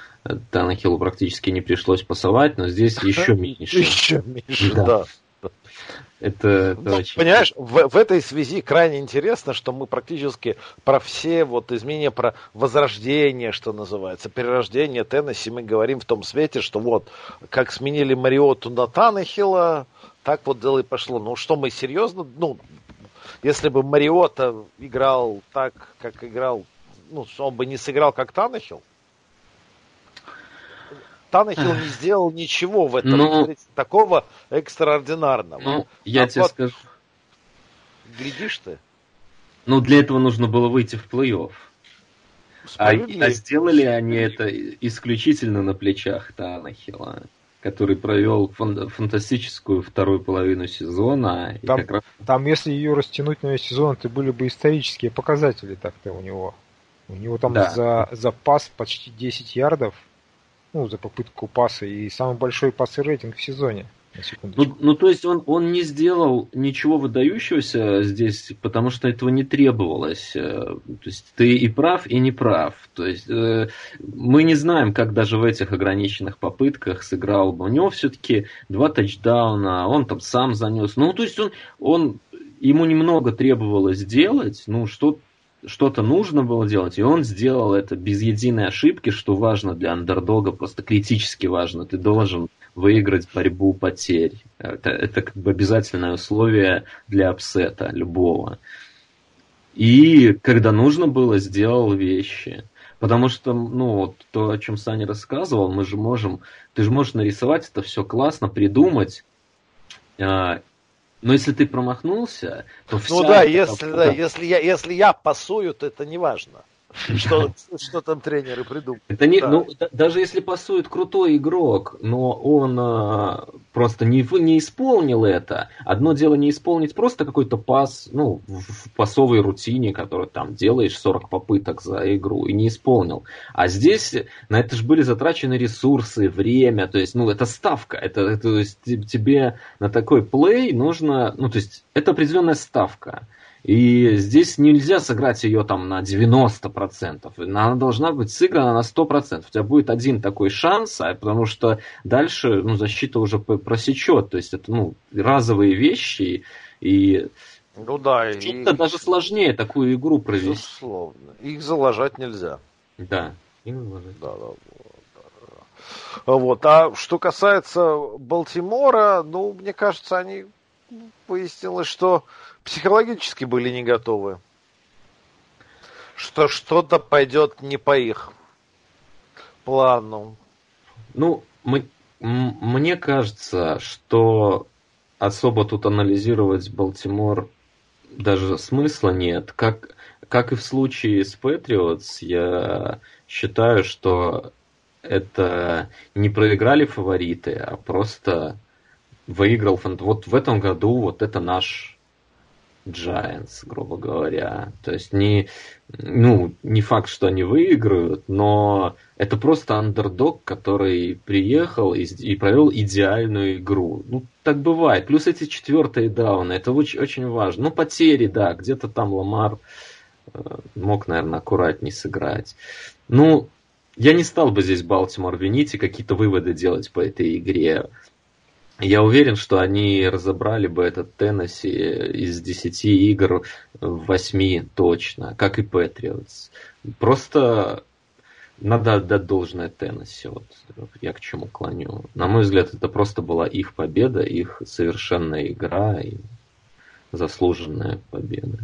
Танахилу практически не пришлось пасовать, но здесь еще меньше. Еще меньше, да. Это, это ну, очень... Понимаешь, в, в этой связи крайне интересно, что мы практически про все вот изменения, про возрождение, что называется, перерождение Теннесси, мы говорим в том свете, что вот, как сменили Мариоту на Танахила, так вот дело и пошло. Ну что, мы серьезно, ну, если бы Мариота играл так, как играл, ну, он бы не сыграл как Танахил, Танахил не сделал ничего в этом ну, такого экстраординарного. Ну, я а тебе под... скажу. Глядишь ты. Ну, для этого нужно было выйти в плей-офф. А, а сделали они это исключительно на плечах Танахила, который провел фан- фантастическую вторую половину сезона. Там, раз... там, если ее растянуть на весь сезон, это были бы исторические показатели так-то у него. У него там да. за, за пас почти 10 ярдов, ну, за попытку паса, и самый большой пас рейтинг в сезоне. Ну, ну, то есть он, он не сделал ничего выдающегося здесь, потому что этого не требовалось. Э, то есть ты и прав, и не прав. То есть э, мы не знаем, как даже в этих ограниченных попытках сыграл бы. У него все-таки два тачдауна, он там сам занес. Ну, то есть он, он ему немного требовалось сделать, ну, что что-то нужно было делать, и он сделал это без единой ошибки, что важно для андердога, просто критически важно. Ты должен выиграть борьбу потерь. Это, это как бы обязательное условие для апсета любого. И когда нужно было, сделал вещи. Потому что, ну, вот то, о чем Саня рассказывал, мы же можем, ты же можешь нарисовать это все классно, придумать, а, но если ты промахнулся, то вся... Ну да, если, да, если, я, если я пасую, то это не важно. Что, что там тренеры придумают. Это не, да. ну, даже если пасует крутой игрок, но он а, просто не, не исполнил это. Одно дело не исполнить просто какой-то пас, ну, в, в пасовой рутине, который там делаешь 40 попыток за игру, и не исполнил. А здесь на это же были затрачены ресурсы, время, то есть, ну, это ставка. Это, это то есть, тебе на такой плей нужно, ну, то есть, это определенная ставка. И здесь нельзя сыграть ее там на 90%. Она должна быть сыграна на 100%. У тебя будет один такой шанс, а потому что дальше ну, защита уже просечет. То есть это ну, разовые вещи. И ну да, и... даже сложнее такую игру провести. Безусловно. Их залажать нельзя. Да. Их залажать. Да, да. Вот. А что касается Балтимора, ну, мне кажется, они выяснилось, что психологически были не готовы. Что что-то пойдет не по их плану. Ну, мы, мне кажется, что особо тут анализировать Балтимор даже смысла нет. Как, как и в случае с Патриотс, я считаю, что это не проиграли фавориты, а просто выиграл. Вот в этом году вот это наш Giants, грубо говоря. То есть не, ну, не факт, что они выиграют, но это просто андердог, который приехал и, и провел идеальную игру. Ну, так бывает. Плюс эти четвертые дауны, это очень, очень важно. Ну, потери, да, где-то там Ламар э, мог, наверное, аккуратнее сыграть. Ну, я не стал бы здесь Балтимор винить и какие-то выводы делать по этой игре. Я уверен, что они разобрали бы этот Теннесси из 10 игр в 8 точно, как и Патриотс. Просто надо отдать должное Теннесси. Вот я к чему клоню. На мой взгляд, это просто была их победа, их совершенная игра и заслуженная победа.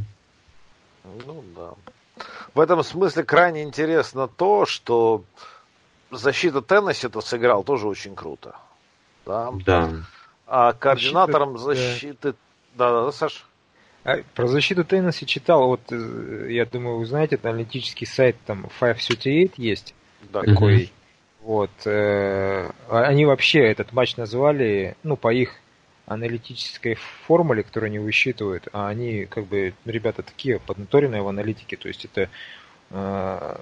Ну да. В этом смысле крайне интересно то, что защита Теннесси-то сыграл тоже очень круто. Да. да. А координатором защиты... Да, да, да, Саш? А, про защиту Теннесси читал, вот, э, я думаю, вы знаете, аналитический сайт, там, 538 есть да. такой. Вот. Э, они вообще этот матч назвали, ну, по их аналитической формуле, которую они высчитывают, а они, как бы, ребята такие поднаторенные в аналитике, то есть это э,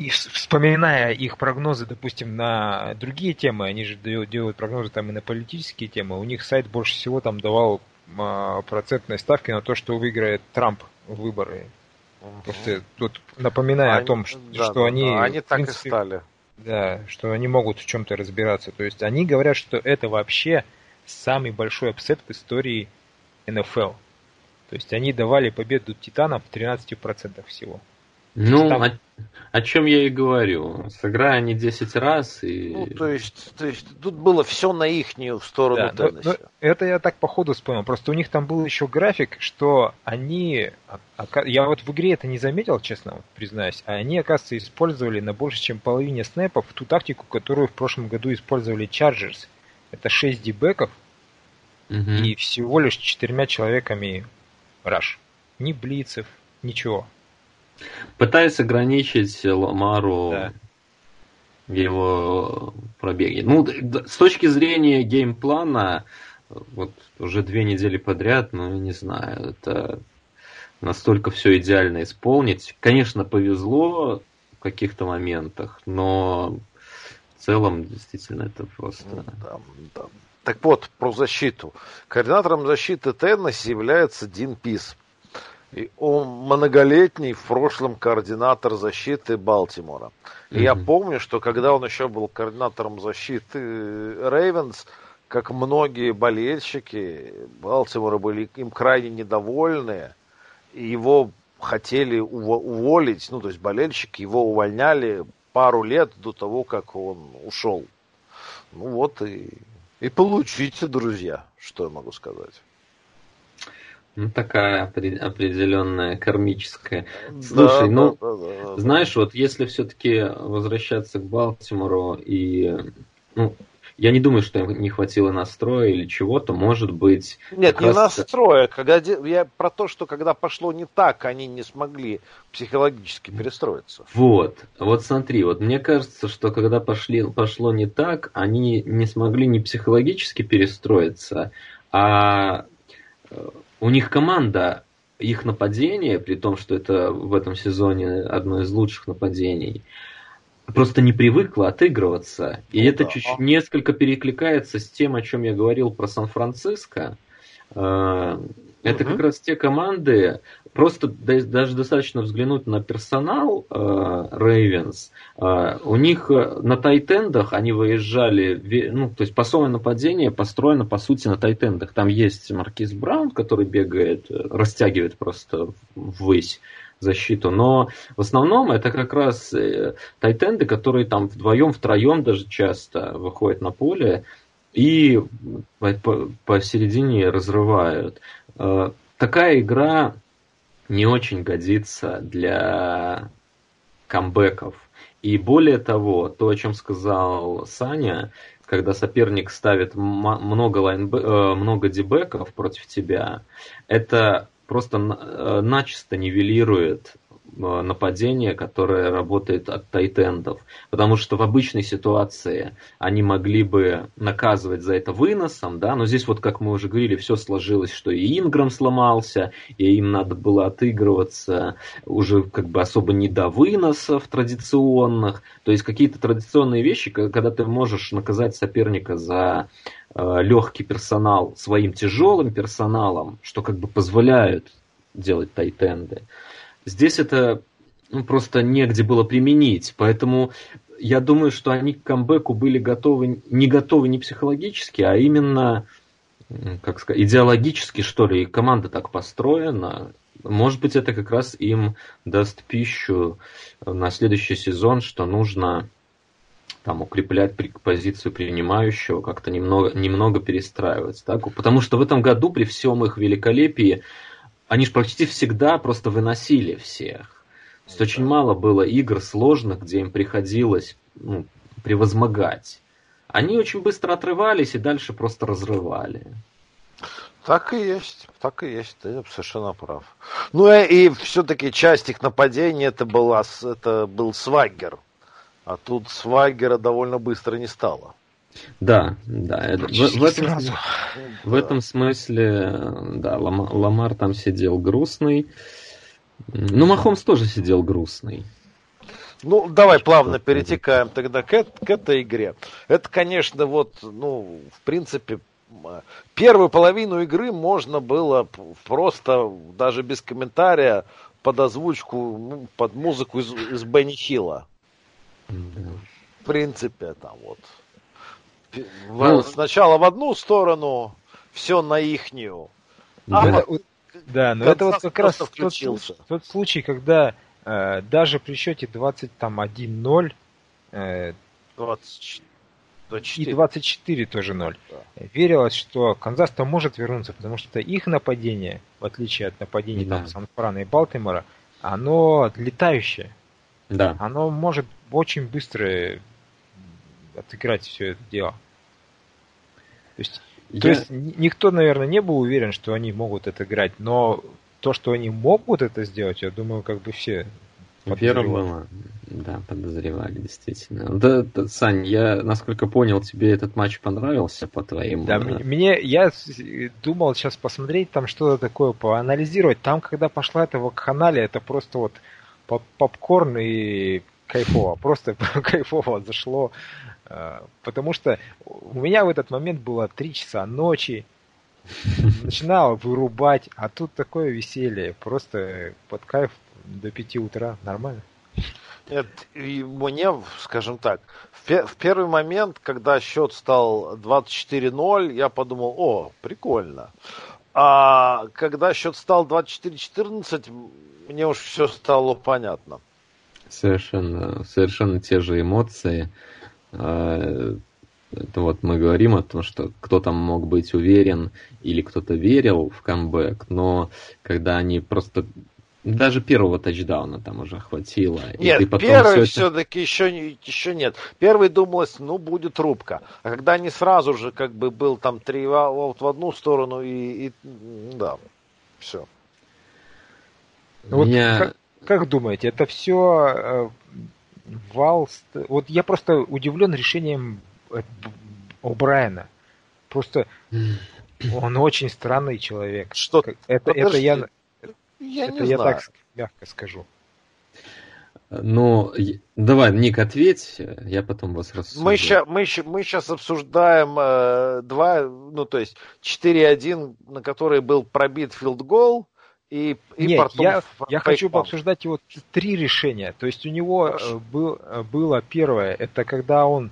и вспоминая их прогнозы, допустим, на другие темы, они же делают прогнозы там и на политические темы, у них сайт больше всего там давал а, процентные ставки на то, что выиграет Трамп выборы. Угу. Просто тут напоминая они, о том, что, да, что да, они... Да, они так принципе, и стали. Да, что они могут в чем-то разбираться. То есть они говорят, что это вообще самый большой апсет в истории НФЛ. То есть они давали победу Титанам в 13% всего. Ну, там... о, о чем я и говорю. Сыграя они 10 раз и... Ну, то есть, то есть тут было все на ихнюю сторону да, но, но это я так по ходу вспомнил. Просто у них там был еще график, что они... Я вот в игре это не заметил, честно, вот, признаюсь. А они, оказывается, использовали на больше, чем половине снэпов ту тактику, которую в прошлом году использовали Chargers. Это 6 дебеков угу. и всего лишь четырьмя человеками раш. Ни блицев, ничего. Пытаясь ограничить Ламару да. в его пробеге. Ну, с точки зрения геймплана, вот уже две недели подряд, ну, не знаю, это настолько все идеально исполнить. Конечно, повезло в каких-то моментах, но в целом действительно это просто... Ну да, да. Так вот, про защиту. Координатором защиты Теннесси является Дин Пис. И он многолетний в прошлом координатор защиты Балтимора. И mm-hmm. я помню, что когда он еще был координатором защиты Рейвенс, как многие болельщики Балтимора были им крайне недовольны, и его хотели уволить, ну, то есть болельщики его увольняли пару лет до того, как он ушел. Ну вот и, и получите, друзья, что я могу сказать. Ну, такая определенная кармическая. Слушай, да, ну, да, да, да, знаешь, вот если все-таки возвращаться к Балтимору и ну, я не думаю, что им не хватило настроя или чего-то, может быть. Нет, не раз... настроя. Когда, я про то, что когда пошло не так, они не смогли психологически перестроиться. Вот, вот смотри, вот мне кажется, что когда пошли, пошло не так, они не смогли не психологически перестроиться, а э, у них команда, их нападение, при том, что это в этом сезоне одно из лучших нападений, просто не привыкла отыгрываться. И ну, это да. чуть-чуть несколько перекликается с тем, о чем я говорил про Сан-Франциско. Это угу. как раз те команды, просто даже достаточно взглянуть на персонал Рейвенс. Uh, uh, у них э, на тайтендах они выезжали, ну, то есть пасовое нападение построено по сути на тайтендах. Там есть Маркиз Браун, который бегает, э, растягивает просто ввысь защиту. Но в основном это как раз э, тайтенды, которые там вдвоем, втроем даже часто выходят на поле и посередине разрывают. Э, такая игра не очень годится для камбэков. И более того, то, о чем сказал Саня, когда соперник ставит много, лайн, э, много дебеков против тебя, это просто э, начисто нивелирует нападение, которое работает от тайтендов. Потому что в обычной ситуации они могли бы наказывать за это выносом, да, но здесь вот, как мы уже говорили, все сложилось, что и Инграм сломался, и им надо было отыгрываться уже как бы особо не до выносов традиционных. То есть какие-то традиционные вещи, когда ты можешь наказать соперника за Э, легкий персонал своим тяжелым персоналом, что как бы позволяют делать тайтенды. Здесь это ну, просто негде было применить, поэтому я думаю, что они к камбэку были готовы, не готовы не психологически, а именно, как сказать, идеологически, что ли, и команда так построена. Может быть, это как раз им даст пищу на следующий сезон, что нужно там укреплять позицию принимающего, как-то немного, немного перестраивать. Так? Потому что в этом году при всем их великолепии они же почти всегда просто выносили всех. То есть очень мало было игр сложных, где им приходилось ну, превозмогать. Они очень быстро отрывались и дальше просто разрывали. Так и есть, так и есть, ты совершенно прав. Ну и, и все-таки часть их нападения это, была, это был Сваггер, а тут Свагера довольно быстро не стало. Да, да. В, в, этом, в этом смысле, да, Ламар там сидел грустный. Ну, Махомс тоже сидел грустный. Ну, давай Что плавно перетекаем тогда к, к этой игре. Это, конечно, вот, ну, в принципе, первую половину игры можно было просто, даже без комментария, под озвучку, ну, под музыку из, из Бенни Хилла. В принципе, там вот. Ну, сначала в одну сторону, все на ихнюю. А, да, но это вот как раз тот, тот случай, когда э, даже при счете 21-0 э, 20, 24. и 24 тоже 0, да. верилось, что Канзас-то может вернуться, потому что их нападение, в отличие от нападений да. там Сан-Франа и Балтимора, оно летающее. Да. Оно может очень быстро отыграть все это дело. То есть, Я... то есть никто, наверное, не был уверен, что они могут отыграть, но то, что они могут это сделать, я думаю, как бы все Вера была, да, подозревали, действительно. Да, да, Сань, я, насколько понял, тебе этот матч понравился по твоим... Да, э... мне, я думал сейчас посмотреть там что-то такое, поанализировать. Там, когда пошла эта вакханалия, это просто вот поп попкорн и кайфово, просто кайфово зашло. Э, потому что у меня в этот момент было 3 часа ночи, начинало вырубать, а тут такое веселье, просто под кайф до 5 утра, нормально. Нет, и мне, скажем так, в, в первый момент, когда счет стал 24-0, я подумал, о, прикольно. А когда счет стал 24-14, мне уж все стало понятно. Совершенно, совершенно те же эмоции. А, это вот мы говорим о том, что кто-то мог быть уверен или кто-то верил в камбэк, но когда они просто даже первого тачдауна там уже хватило. Нет, первый все все-таки еще, еще нет. Первый думалось, ну, будет рубка. А когда они сразу же, как бы, был там три вот в одну сторону и, и да, все. Вот Меня... как, как думаете, это все э, вал... Вот я просто удивлен решением э, О'Брайена. Просто он очень странный человек. Что? Это, это я я Это не я знаю. так мягко скажу. Ну, давай, Ник, ответь, я потом вас рассужу. Мы сейчас, мы, мы сейчас обсуждаем э, два, ну, то есть 4-1, на который был пробит филдгол, и, и Нет, потом я, я хочу пообсуждать его три решения. То есть у него э, был, э, было первое, это когда он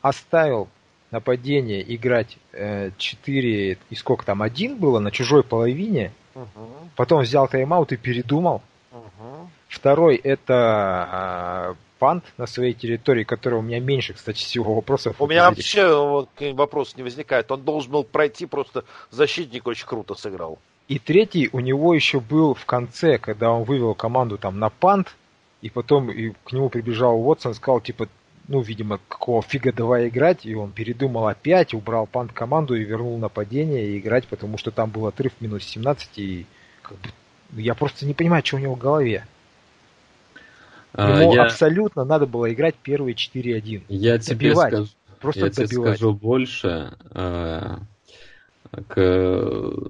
оставил нападение играть э, 4, и сколько там, один было на чужой половине, Угу. Потом взял тайм-аут и передумал. Угу. Второй это э, пант на своей территории, который у меня меньше, кстати, всего вопросов. У меня вообще вот, вопрос не возникает. Он должен был пройти, просто защитник очень круто сыграл. И третий у него еще был в конце, когда он вывел команду там на пант, и потом и к нему прибежал Уотсон, сказал, типа, ну, видимо, какого фига давай играть, и он передумал опять, убрал пант команду и вернул нападение и играть, потому что там был отрыв минус 17, и как бы, ну, я просто не понимаю, что у него в голове. А, Ему я... абсолютно надо было играть первые 4-1. Я тебе добивать. скажу, просто я добивать. тебе скажу больше. А, к,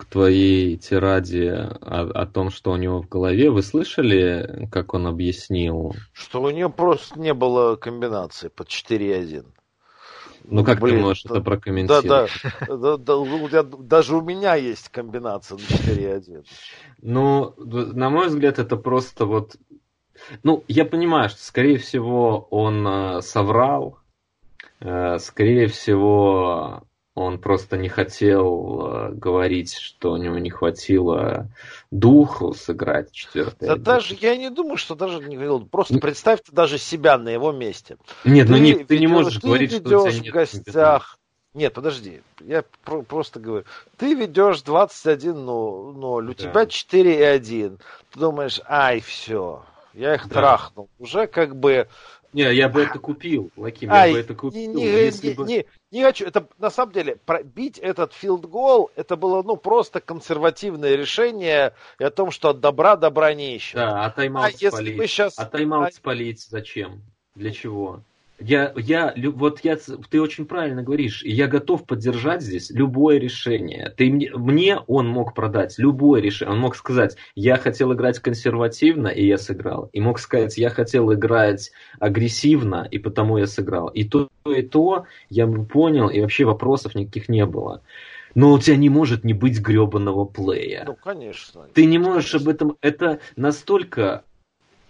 к твоей тираде о, о том, что у него в голове, вы слышали, как он объяснил? Что у него просто не было комбинации под 4-1. Ну как Блин, ты можешь да, это прокомментировать? Да, да, да, да, даже у меня есть комбинация на 4-1. Ну, на мой взгляд, это просто вот... Ну, я понимаю, что, скорее всего, он э, соврал, э, скорее всего, он просто не хотел э, говорить, что у него не хватило духу сыграть четвертый. Да даже я не думаю, что даже не говорил. Просто ну, представьте даже себя на его месте. Нет, ну, ты, ну не, ты не можешь ты говорить, что у тебя нет в гостях. Нет, подожди, я про- просто говорю. Ты ведешь 21-0, у тебя да. 4-1. Ты думаешь, ай, все, я их да. трахнул. Уже как бы не, я бы это купил, Лаким, я бы это купил. Не, если не, бы... не, не хочу. Это на самом деле пробить этот филд-гол, это было ну просто консервативное решение и о том, что от добра добра не ищем. Да, а тайм-аут а спалить. Сейчас... А тайм-аут а... спалить зачем? Для чего? Я, я, вот я, ты очень правильно говоришь, и я готов поддержать здесь любое решение. Ты, мне он мог продать любое решение. Он мог сказать, я хотел играть консервативно, и я сыграл. И мог сказать, я хотел играть агрессивно, и потому я сыграл. И то, и то я бы понял, и вообще вопросов никаких не было. Но у тебя не может не быть гребаного плея. Ну, конечно. Ты не можешь конечно. об этом... Это настолько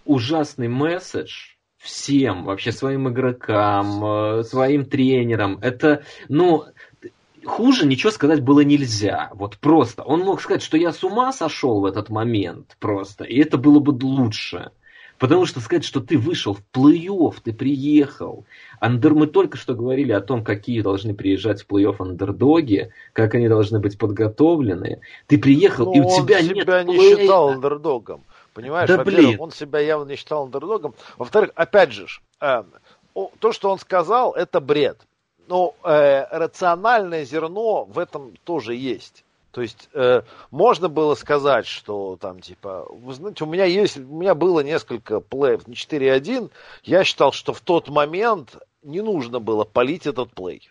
ужасный месседж, всем, вообще своим игрокам, э, своим тренерам. Это, ну, хуже ничего сказать было нельзя. Вот просто. Он мог сказать, что я с ума сошел в этот момент просто, и это было бы лучше. Потому что сказать, что ты вышел в плей-офф, ты приехал. Андер, мы только что говорили о том, какие должны приезжать в плей-офф андердоги, как они должны быть подготовлены. Ты приехал, Но и у тебя он нет себя не считал андердогом. Понимаешь, да, во-первых, он себя явно не считал андердогом. Во-вторых, опять же, э, то, что он сказал, это бред. Но э, рациональное зерно в этом тоже есть. То есть э, можно было сказать, что там типа, вы знаете, у меня есть, у меня было несколько плеев на 4.1, я считал, что в тот момент не нужно было полить этот плей.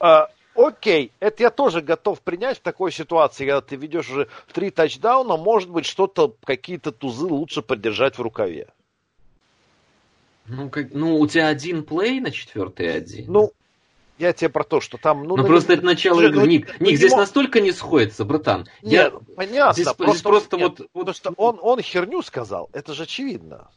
А, окей, это я тоже готов принять в такой ситуации, когда ты ведешь уже три тачдауна, может быть, что-то, какие-то тузы лучше поддержать в рукаве. Ну, как, ну, у тебя один плей на четвертый один. Ну, я тебе про то, что там... Ну, ну просто это начало игры. Ну, Ник, Ник здесь настолько не сходится, братан. Нет, я... понятно. Здесь просто, здесь просто нет, вот... Потому что он, он херню сказал, это же очевидно.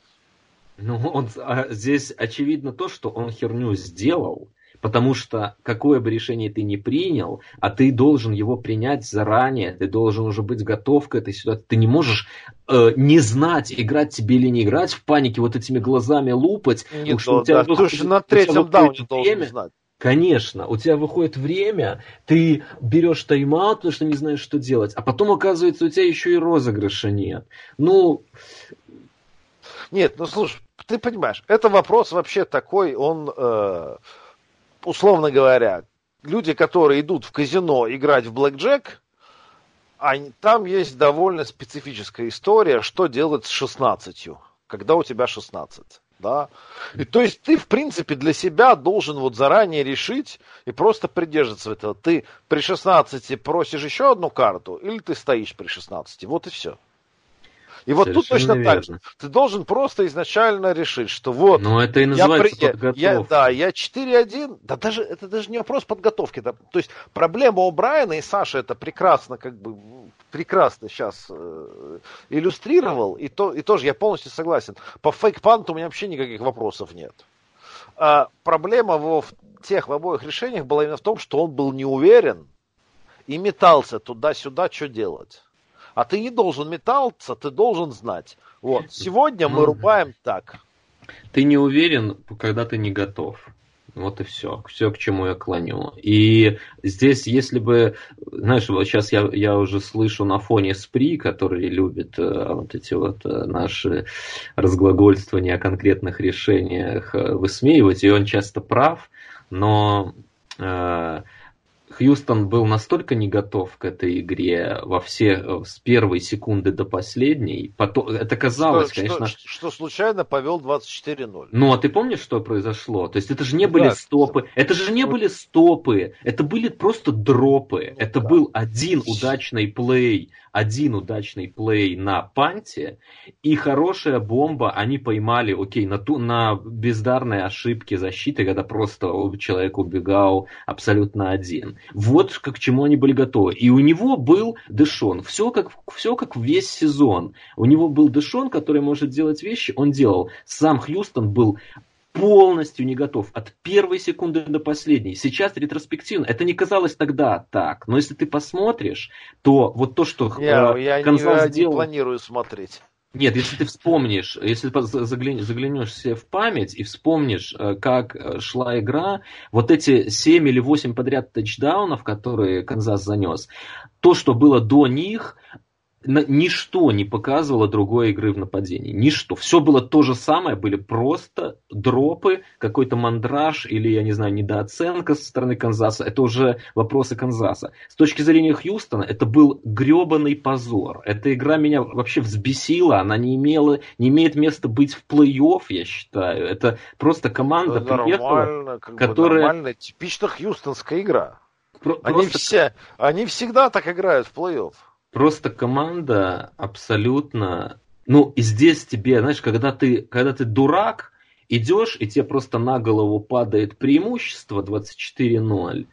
Ну, он, а здесь очевидно то, что он херню сделал, потому что какое бы решение ты ни принял, а ты должен его принять заранее, ты должен уже быть готов к этой ситуации. Ты не можешь э, не знать, играть тебе или не играть, в панике вот этими глазами лупать. Не то, да, ты же на третьем дауне должен знать. Конечно, у тебя выходит время, ты берешь тайм-аут, потому что не знаешь, что делать, а потом оказывается, у тебя еще и розыгрыша нет. Ну... Нет, ну слушай, ты понимаешь, это вопрос вообще такой, он, э, условно говоря, люди, которые идут в казино играть в блэкджек, они, там есть довольно специфическая история, что делать с 16, когда у тебя 16 да. И то есть ты, в принципе, для себя должен вот заранее решить и просто придерживаться этого. Ты при 16 просишь еще одну карту, или ты стоишь при 16. Вот и все. И вот Совершенно тут точно верно. так же. Ты должен просто изначально решить, что вот... Ну, это и называется я, подготовка. Я, да, я 4-1, да даже, это даже не вопрос подготовки. Да, то есть проблема у Брайана и Саши это прекрасно, как бы, прекрасно сейчас э, иллюстрировал, и, то, и тоже я полностью согласен. По фейк-панту у меня вообще никаких вопросов нет. А проблема во, в тех в обоих решениях была именно в том, что он был не уверен и метался туда-сюда, что делать. А ты не должен метаться, ты должен знать. Вот, сегодня мы ну, рубаем так. Ты не уверен, когда ты не готов. Вот и все. Все, к чему я клоню. И здесь, если бы, знаешь, вот сейчас я, я уже слышу на фоне СПРИ, который любит э, вот эти вот э, наши разглагольствования о конкретных решениях э, высмеивать, и он часто прав, но э, Хьюстон был настолько не готов к этой игре во все э, с первой секунды до последней. Потом, это казалось, что, конечно... Что, что случайно повел 24-0. Ну, а ты помнишь, что произошло? То есть это же не были да, стопы. Это же не были стопы. Это были просто дропы. Ну, это да. был один удачный плей один удачный плей на панте и хорошая бомба они поймали, окей, на, ту, на бездарной ошибке защиты, когда просто человек убегал абсолютно один. Вот к чему они были готовы. И у него был Дэшон. Все как, все как весь сезон. У него был Дэшон, который может делать вещи, он делал. Сам Хьюстон был полностью не готов. От первой секунды до последней. Сейчас ретроспективно. Это не казалось тогда так. Но если ты посмотришь, то вот то, что я, э, я не, сделал... не планирую смотреть. Нет, если ты вспомнишь, если ты заглянешь себе в память и вспомнишь, э, как э, шла игра, вот эти 7 или 8 подряд тачдаунов, которые Канзас занес, то, что было до них, ничто не показывало другой игры в нападении. Ничто. Все было то же самое, были просто дропы, какой-то мандраж или, я не знаю, недооценка со стороны Канзаса. Это уже вопросы Канзаса. С точки зрения Хьюстона, это был гребаный позор. Эта игра меня вообще взбесила. Она не имела, не имеет места быть в плей-офф, я считаю. Это просто команда это приехала, которая... Нормально, типично хьюстонская игра. Про- они, просто... все, они всегда так играют в плей-офф. Просто команда абсолютно... Ну, и здесь тебе, знаешь, когда ты, когда ты дурак, идешь, и тебе просто на голову падает преимущество 24-0,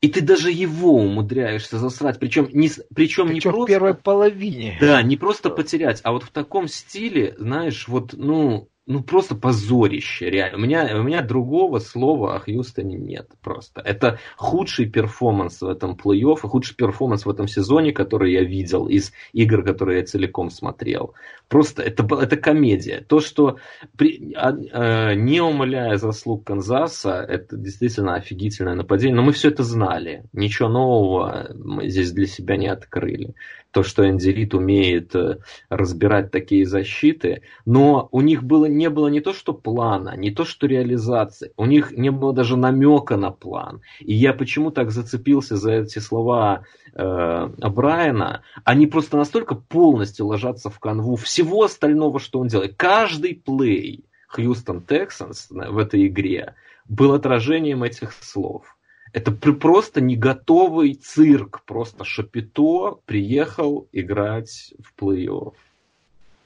и ты даже его умудряешься засрать, причем не, причем, причем не просто... в первой половине. Да, не просто потерять, а вот в таком стиле, знаешь, вот, ну, ну просто позорище, реально. У меня, у меня другого слова о Хьюстоне нет просто. Это худший перформанс в этом плей-офф худший перформанс в этом сезоне, который я видел из игр, которые я целиком смотрел. Просто это, это комедия. То, что при, а, а, не умаляя заслуг Канзаса, это действительно офигительное нападение. Но мы все это знали. Ничего нового мы здесь для себя не открыли то, что Энди Рид умеет э, разбирать такие защиты, но у них было не было не то что плана, не то что реализации, у них не было даже намека на план. И я почему так зацепился за эти слова э, Брайана, они просто настолько полностью ложатся в канву всего остального, что он делает. Каждый плей Хьюстон Тексанс в этой игре был отражением этих слов. Это просто не готовый цирк, просто Шапито приехал играть в плей-офф.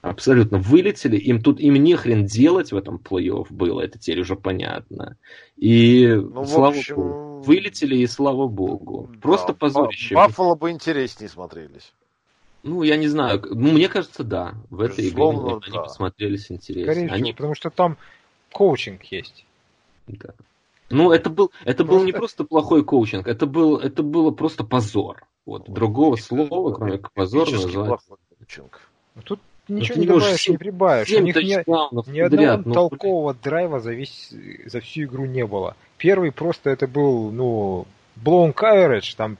Абсолютно вылетели, им тут им не хрен делать в этом плей-офф было, это теперь уже понятно. И ну, слава общем... богу, вылетели и слава богу. Да, Просто позорище. Баффало бы интереснее смотрелись. Ну, я не знаю. Ну, мне кажется, да. В этой Безусловно, игре да. они посмотрелись интересно. Скорее они... всего, потому что там коучинг есть. Да. Ну, это был, это был не просто плохой коучинг, это, был, это было просто позор. Вот, другого слова, кроме как позор, назвать. Ну, тут ничего ну, не добавишь, не прибавишь. У них ни, ни одного ну, толкового драйва за, весь, за всю игру не было. Первый просто это был, ну, blown coverage, там,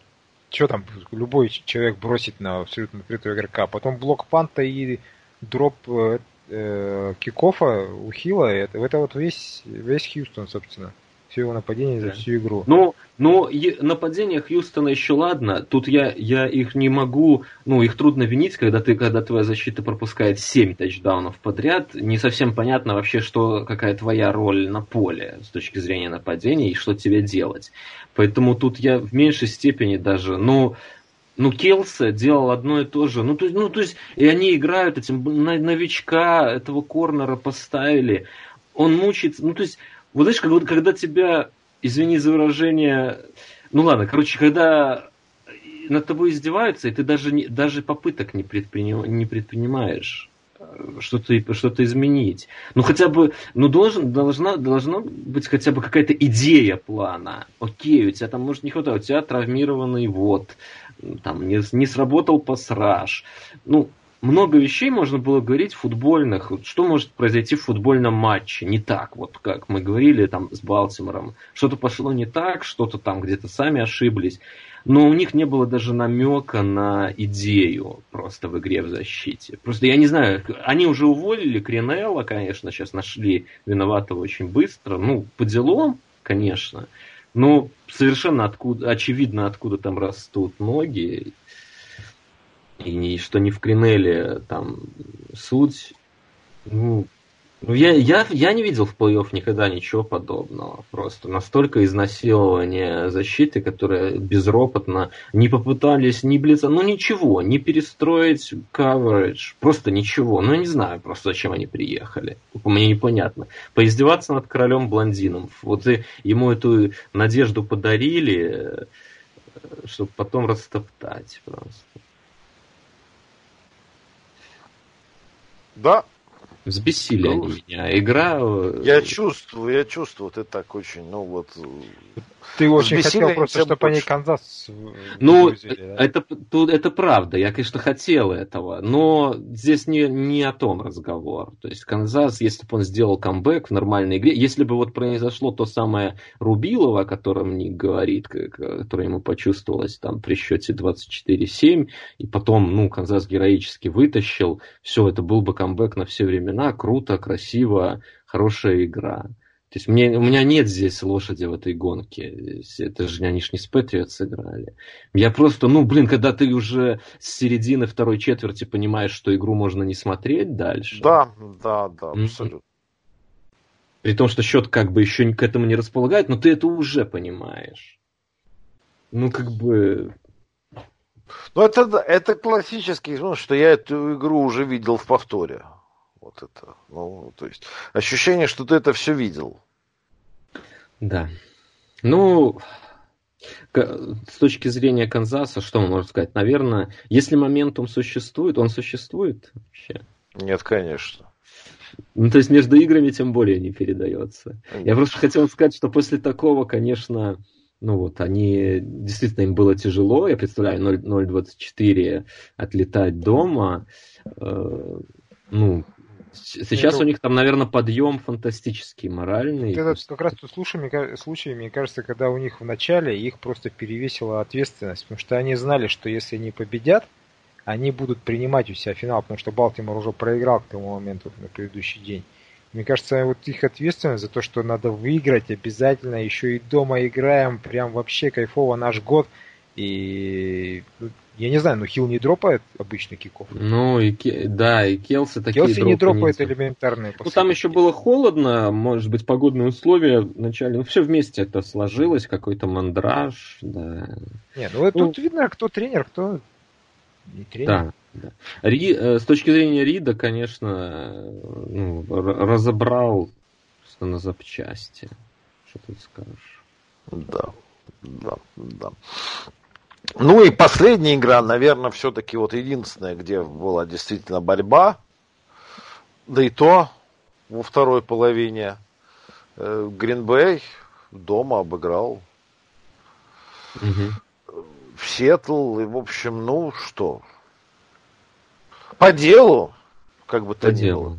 что там, любой человек бросит на абсолютно открытого игрока. Потом блок панта и дроп э, э, кикофа у Хила, это, это вот весь, весь Хьюстон, собственно все его нападения за всю игру. Ну, но нападения Хьюстона еще ладно. Тут я, я их не могу, ну, их трудно винить, когда ты, когда твоя защита пропускает 7 тачдаунов подряд. Не совсем понятно вообще, что, какая твоя роль на поле с точки зрения нападения и что тебе делать. Поэтому тут я в меньшей степени даже, ну, ну, Келса делал одно и то же. Ну, то, ну, то есть, и они играют этим новичка, этого корнера поставили. Он мучается. Ну, то есть, вот знаешь, когда, когда тебя, извини за выражение, ну ладно, короче, когда над тобой издеваются, и ты даже, не, даже попыток не, предприним, не предпринимаешь э, что-то что изменить. Ну хотя бы, ну должен, должна, должна быть хотя бы какая-то идея плана. Окей, у тебя там может не хватает, у тебя травмированный вот, там не, не сработал пасраж. Ну, много вещей можно было говорить футбольных. Что может произойти в футбольном матче? Не так, вот как мы говорили там с Балтимором. Что-то пошло не так, что-то там где-то сами ошиблись. Но у них не было даже намека на идею просто в игре в защите. Просто я не знаю, они уже уволили Кринелла, конечно, сейчас нашли виноватого очень быстро. Ну, по делам, конечно. Но совершенно откуда, очевидно, откуда там растут ноги и что не в Кринеле там суть. Ну, ну я, я, я не видел в плей-офф никогда ничего подобного. Просто настолько изнасилование защиты, которая безропотно не попытались ни блица, ну ничего, не перестроить coverage, просто ничего. Ну не знаю просто, зачем они приехали. Мне непонятно. Поиздеваться над королем блондином. Вот и ему эту надежду подарили, чтобы потом растоптать просто. Да. Взбесили ну, они меня. Игра... Э, я чувствую, я чувствую, ты так очень, ну вот... Ты очень хотел просто, чтобы они Канзас Ну, вызвали, да? это, тут, это правда, я, конечно, хотел этого, но здесь не, не о том разговор. То есть Канзас, если бы он сделал камбэк в нормальной игре, если бы вот произошло то самое Рубилово, о котором Ник говорит, которое ему почувствовалось там при счете 24-7, и потом, ну, Канзас героически вытащил, все, это был бы камбэк на все времена, круто, красиво, хорошая игра. То есть мне, у меня нет здесь лошади в этой гонке. Это же они ж не с Патриот сыграли. Я просто, ну, блин, когда ты уже с середины второй четверти понимаешь, что игру можно не смотреть дальше. Да, да, да, абсолютно. При том, что счет как бы еще к этому не располагает, но ты это уже понимаешь. Ну, как бы... Ну, это, это классический, ну, что я эту игру уже видел в повторе. Вот это. Ну, то есть ощущение, что ты это все видел. Да. Ну, с точки зрения Канзаса, что мы можем сказать? Наверное, если моментум существует, он существует вообще? Нет, конечно. Ну, то есть между играми тем более не передается. Нет. Я просто хотел сказать, что после такого, конечно, ну вот, они, действительно, им было тяжело, я представляю, 0.24 отлетать дома, э, ну, Сейчас у них там, наверное, подъем фантастический, моральный. Это как раз тот случай, случай, мне кажется, когда у них в начале их просто перевесила ответственность, потому что они знали, что если они победят, они будут принимать у себя финал, потому что Балтимор уже проиграл к тому моменту на предыдущий день. Мне кажется, вот их ответственность за то, что надо выиграть обязательно, еще и дома играем, прям вообще кайфово наш год. И ну, я не знаю, но Хилл не дропает обычно киков. Ну, и, да, и Келси такие Келси не дропает не элементарные. Ну, там еще было холодно, может быть, погодные условия вначале. Ну, все вместе это сложилось, какой-то мандраж, да. Не, ну, ну тут видно, кто тренер, кто не тренер. Да. Да. Ри, э, с точки зрения Рида, конечно, ну, разобрал просто на запчасти. Что тут скажешь? Да, да, да. Ну и последняя игра, наверное, все-таки вот единственная, где была действительно борьба. Да и то во второй половине Гринбей дома обыграл угу. в Сиэтл. И, в общем, ну что, по делу, как бы то По делу.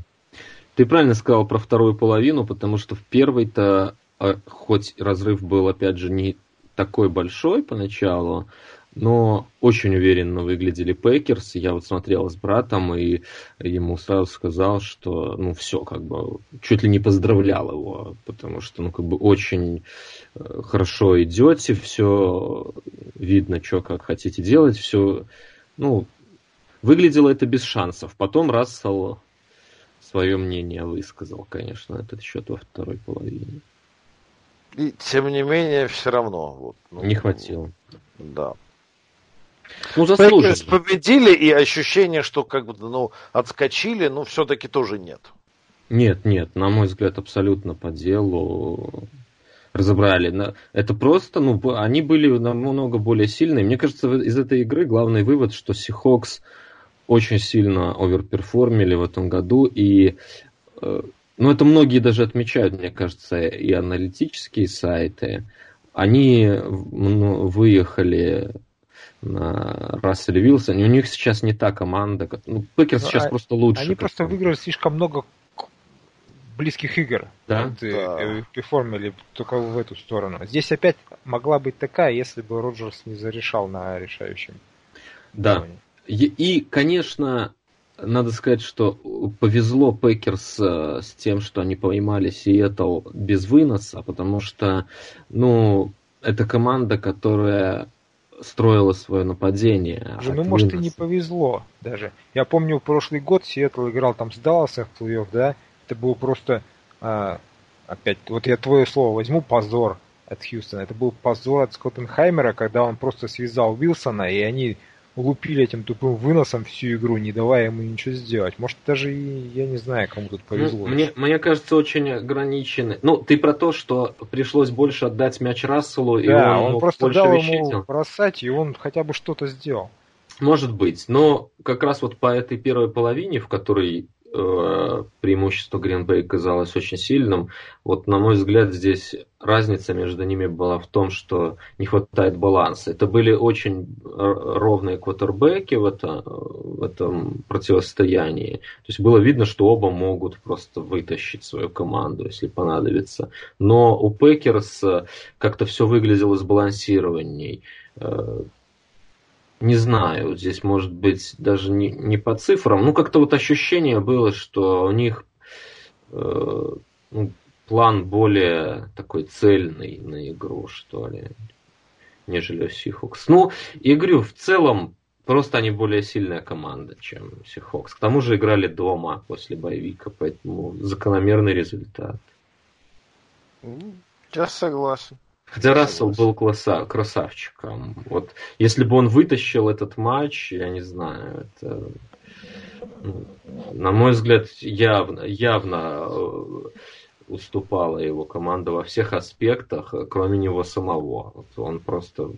Ты правильно сказал про вторую половину, потому что в первой-то, а, хоть разрыв был, опять же, не такой большой поначалу, но очень уверенно выглядели Пекерс. Я вот смотрел с братом и ему сразу сказал, что ну все, как бы чуть ли не поздравлял его, потому что ну как бы очень э, хорошо идете, все видно, что как хотите делать, все ну выглядело это без шансов. Потом Рассел свое мнение высказал, конечно, этот счет во второй половине. И тем не менее, все равно. Вот, ну, не хватило. Да. Ну, заслуженно. победили, и ощущение, что как бы, ну, отскочили, ну, все-таки тоже нет. Нет, нет, на мой взгляд, абсолютно по делу разобрали. Это просто, ну, они были намного более сильные. Мне кажется, из этой игры главный вывод, что Сихокс очень сильно оверперформили в этом году, и э, ну, это многие даже отмечают, мне кажется, и аналитические сайты. Они ну, выехали на Расселе Вилсоне. У них сейчас не та команда. Ну, Пекерс ну, сейчас а, просто лучше. Они просто выиграли слишком много близких игр. Да? Вот, да. Э, перформили только в эту сторону. Здесь опять могла быть такая, если бы Роджерс не зарешал на решающем. Да. И, и, конечно, надо сказать, что повезло Пекерс э, с тем, что они поймали Сиэтл без выноса, потому что, ну, это команда, которая строила свое нападение. Ну, может, и не повезло даже. Я помню, прошлый год Сиэтл играл там с Далласом в плей да? Это было просто, а, опять, вот я твое слово возьму, позор от Хьюстона. Это был позор от Скоттенхаймера, когда он просто связал Уилсона, и они лупили этим тупым выносом всю игру, не давая ему ничего сделать. Может, даже и, я не знаю, кому тут повезло. Ну, мне, мне кажется, очень ограничены. Ну, ты про то, что пришлось больше отдать мяч Расселу, да, и он, он просто больше дал ему бросать, и он хотя бы что-то сделал. Может быть, но как раз вот по этой первой половине, в которой преимущество Гринбей казалось очень сильным. Вот, на мой взгляд, здесь разница между ними была в том, что не хватает баланса. Это были очень ровные квотербеки в, это, в этом противостоянии. То есть было видно, что оба могут просто вытащить свою команду, если понадобится. Но у Пекерс как-то все выглядело сбалансированней э, не знаю, здесь может быть даже не, не по цифрам. Ну, как-то вот ощущение было, что у них э, ну, план более такой цельный на игру, что ли, нежели у Сихокс. Ну, и говорю, в целом, просто они более сильная команда, чем Сихокс. К тому же играли дома после bye week а, поэтому закономерный результат. Я согласен. Хотя Рассел был класса, красавчиком. Вот если бы он вытащил этот матч, я не знаю, это, ну, на мой взгляд, явно, явно э, уступала его команда во всех аспектах, кроме него самого. Вот он просто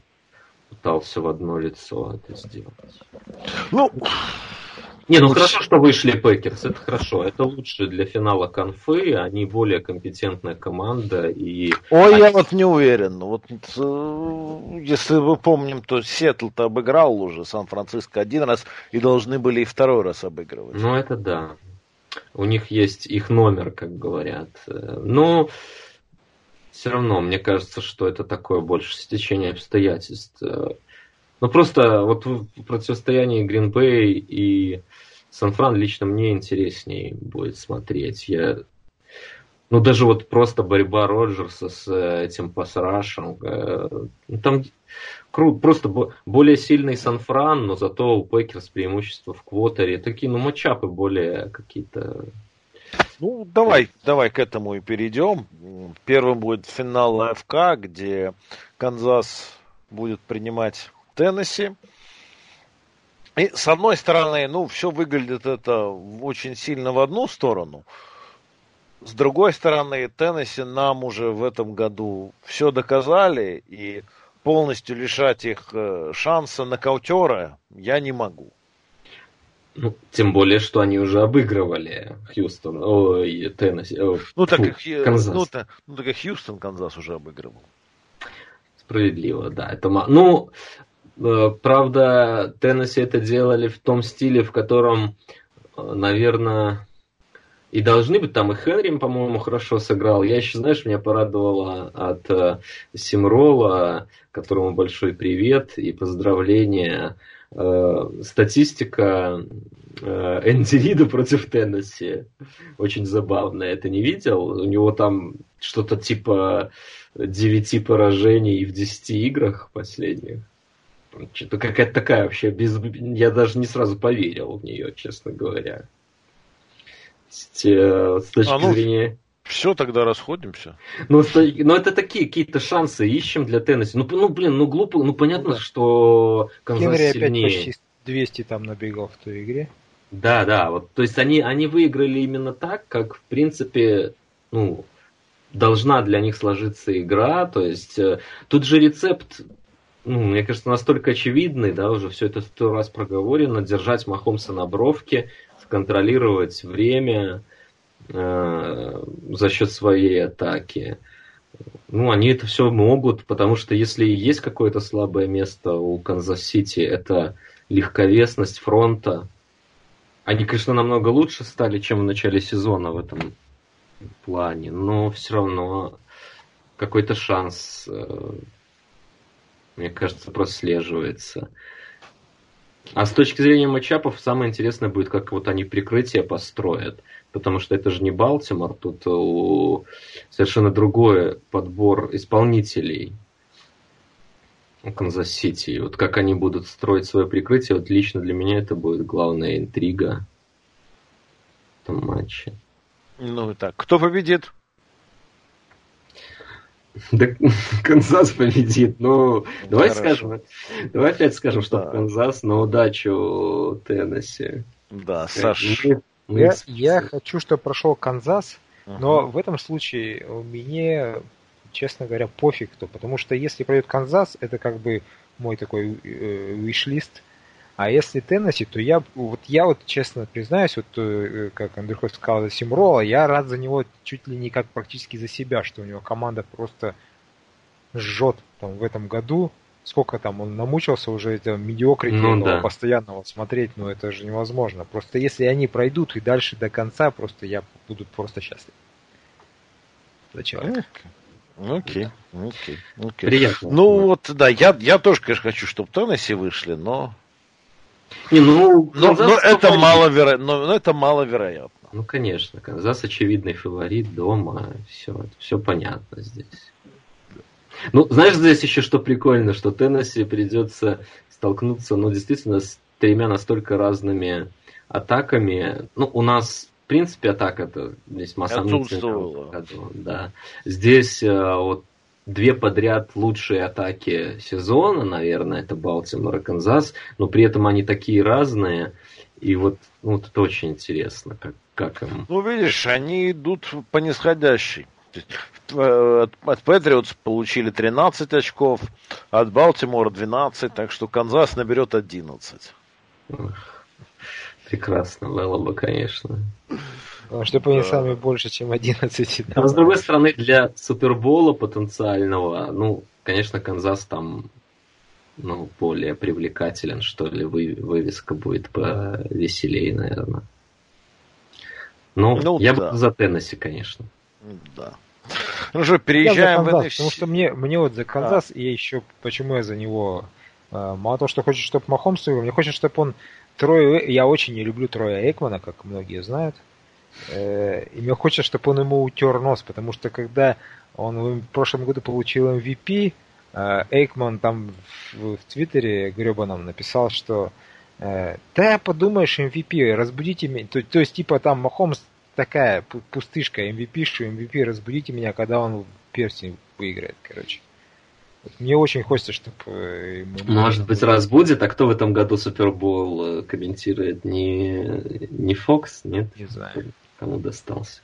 пытался в одно лицо это сделать. Ну, не, ну хорошо, что вышли Пекерс, это хорошо. Это лучше для финала конфы, они более компетентная команда. И... Ой, они... я вот не уверен. Вот э, если мы помним, то Сиэтл-то обыграл уже Сан-Франциско один раз и должны были и второй раз обыгрывать. Ну, это да. У них есть их номер, как говорят. Но все равно, мне кажется, что это такое больше стечение обстоятельств. Ну, просто вот в противостоянии Гринбей и Сан-Фран лично мне интереснее будет смотреть. Я Ну, даже вот просто борьба Роджерса с э, этим пасрашем. Э, ну, там круто, просто более сильный Сан-Фран, но зато у Пекерс преимущество в квотере. Такие, ну, матчапы более какие-то... Ну, давай, давай к этому и перейдем. Первым будет финал АФК, где Канзас будет принимать Теннесси. И с одной стороны, ну, все выглядит это очень сильно в одну сторону – с другой стороны, Теннесси нам уже в этом году все доказали, и полностью лишать их э, шанса нокаутера я не могу. Ну, тем более, что они уже обыгрывали Хьюстон, ой, Теннесси, о, ну, так фу, и, Канзас. Ну, так, ну, так и Хьюстон Канзас уже обыгрывал. Справедливо, да. Это, ну, э, правда, Теннесси это делали в том стиле, в котором, э, наверное, и должны быть там и Хенри, по-моему, хорошо сыграл. Я еще, знаешь, меня порадовало от э, Симрола, которому большой привет и поздравления. Э, статистика э, Энди Рида против Теннесси очень забавная. Это не видел? У него там что-то типа 9 поражений в 10 играх последних. Что-то какая-то такая вообще без... Я даже не сразу поверил в нее, честно говоря. Э, с точки а, ну, зрения... Все, тогда расходимся. Ну, ну это такие какие-то шансы ищем для Теннесси. Ну, ну блин, ну глупо, ну понятно, да. что Канзас Генри сильнее. опять почти 200 там набегал в той игре. Да, да, вот, то есть они, они выиграли именно так, как, в принципе, ну, должна для них сложиться игра, то есть э, тут же рецепт, ну, мне кажется, настолько очевидный, да, уже все это сто раз проговорено, держать Махомса на бровке, контролировать время э, за счет своей атаки. Ну, они это все могут, потому что если есть какое-то слабое место у Канзас-Сити, это легковесность фронта. Они, конечно, намного лучше стали, чем в начале сезона в этом плане, но все равно какой-то шанс, э, мне кажется, прослеживается. А с точки зрения матчапов, самое интересное будет, как вот они прикрытие построят. Потому что это же не Балтимор, тут у... совершенно другой подбор исполнителей Канзас-Сити. Вот как они будут строить свое прикрытие, вот лично для меня это будет главная интрига в этом матче. Ну и так, кто победит? Да Канзас победит. Ну, давай скажем, давай опять скажем, что да. Канзас на удачу Теннесси. Да, э, Саш. я, я хочу, чтобы прошел Канзас, uh-huh. но в этом случае мне, честно говоря, пофиг кто, потому что если пройдет Канзас, это как бы мой такой э, wish list а если Теннесси, то я вот я вот честно признаюсь, вот э, как Андрюхов сказал за Симрола, я рад за него чуть ли не как практически за себя, что у него команда просто жжет там в этом году. Сколько там он намучился уже это медиокрити ну, да. постоянного смотреть, ну это же невозможно. Просто если они пройдут и дальше до конца, просто я буду просто счастлив. Зачем? Окей, окей, окей. Приятно. Ну вот, да, я, я тоже, конечно, хочу, чтобы Теннесси вышли, но не, ну, но, но, это маловеро... но, но это маловероятно. Ну, конечно, Канзас очевидный фаворит дома, все, все понятно здесь. Ну, знаешь, здесь еще что прикольно, что Теннесси придется столкнуться, ну, действительно, с тремя настолько разными атаками. Ну, у нас, в принципе, атака это весьма сомнительная. Да. Здесь э, вот две подряд лучшие атаки сезона, наверное, это Балтимор и Канзас, но при этом они такие разные, и вот, ну, вот это очень интересно, как, как им... Ну, видишь, они идут по нисходящей. Э, от, от Патриотс получили 13 очков, от Балтимора 12, так что Канзас наберет 11. Прекрасно было бы, конечно. Чтобы они сами больше, чем 11. Да. А с другой стороны, для Супербола потенциального, ну, конечно, Канзас там ну, более привлекателен, что ли, вы, вывеска будет повеселее, наверное. Ну, ну я да. бы за Теннесси, конечно. Да. Ну что, переезжаем Канзас, в NFC. Потому что мне, мне вот за Канзас, а. и еще почему я за него а, мало того, что хочет, чтобы Махомс выиграл, мне хочется, чтобы он Трой, я очень не люблю Троя Экмана, как многие знают. Э, и мне хочется, чтобы он ему утер нос, потому что когда он в прошлом году получил MVP, э, Эйкман там в, в Твиттере гребаном написал, что э, да подумаешь MVP, разбудите меня. То, то есть типа там Махомс такая пустышка, MVP, что MVP, разбудите меня, когда он перстень выиграет, короче. Мне очень хочется, чтобы... Э, Может быть, раз будет, а кто в этом году Супербол э, комментирует? Не, не Фокс, нет? Не знаю. Кому достался?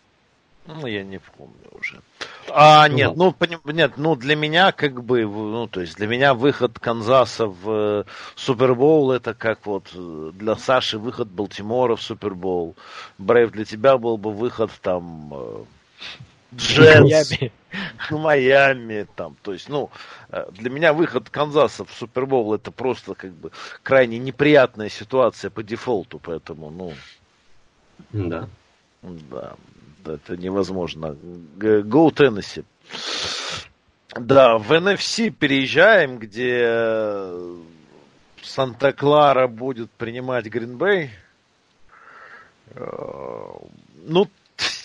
Ну, я не помню уже. А, ну, нет, ну, поним, нет, ну, для меня, как бы, ну, то есть, для меня выход Канзаса в э, Супербоул, это как вот для Саши выход Балтимора в Супербоул. Брейв для тебя был бы выход там Джетс, ну, Майами, там, то есть, ну, э, для меня выход Канзаса в Супербол это просто как бы крайне неприятная ситуация по дефолту, поэтому, ну, да, да, это невозможно. Go Теннесси. Да, в NFC переезжаем, где Санта-Клара будет принимать Гринбей. Э, ну,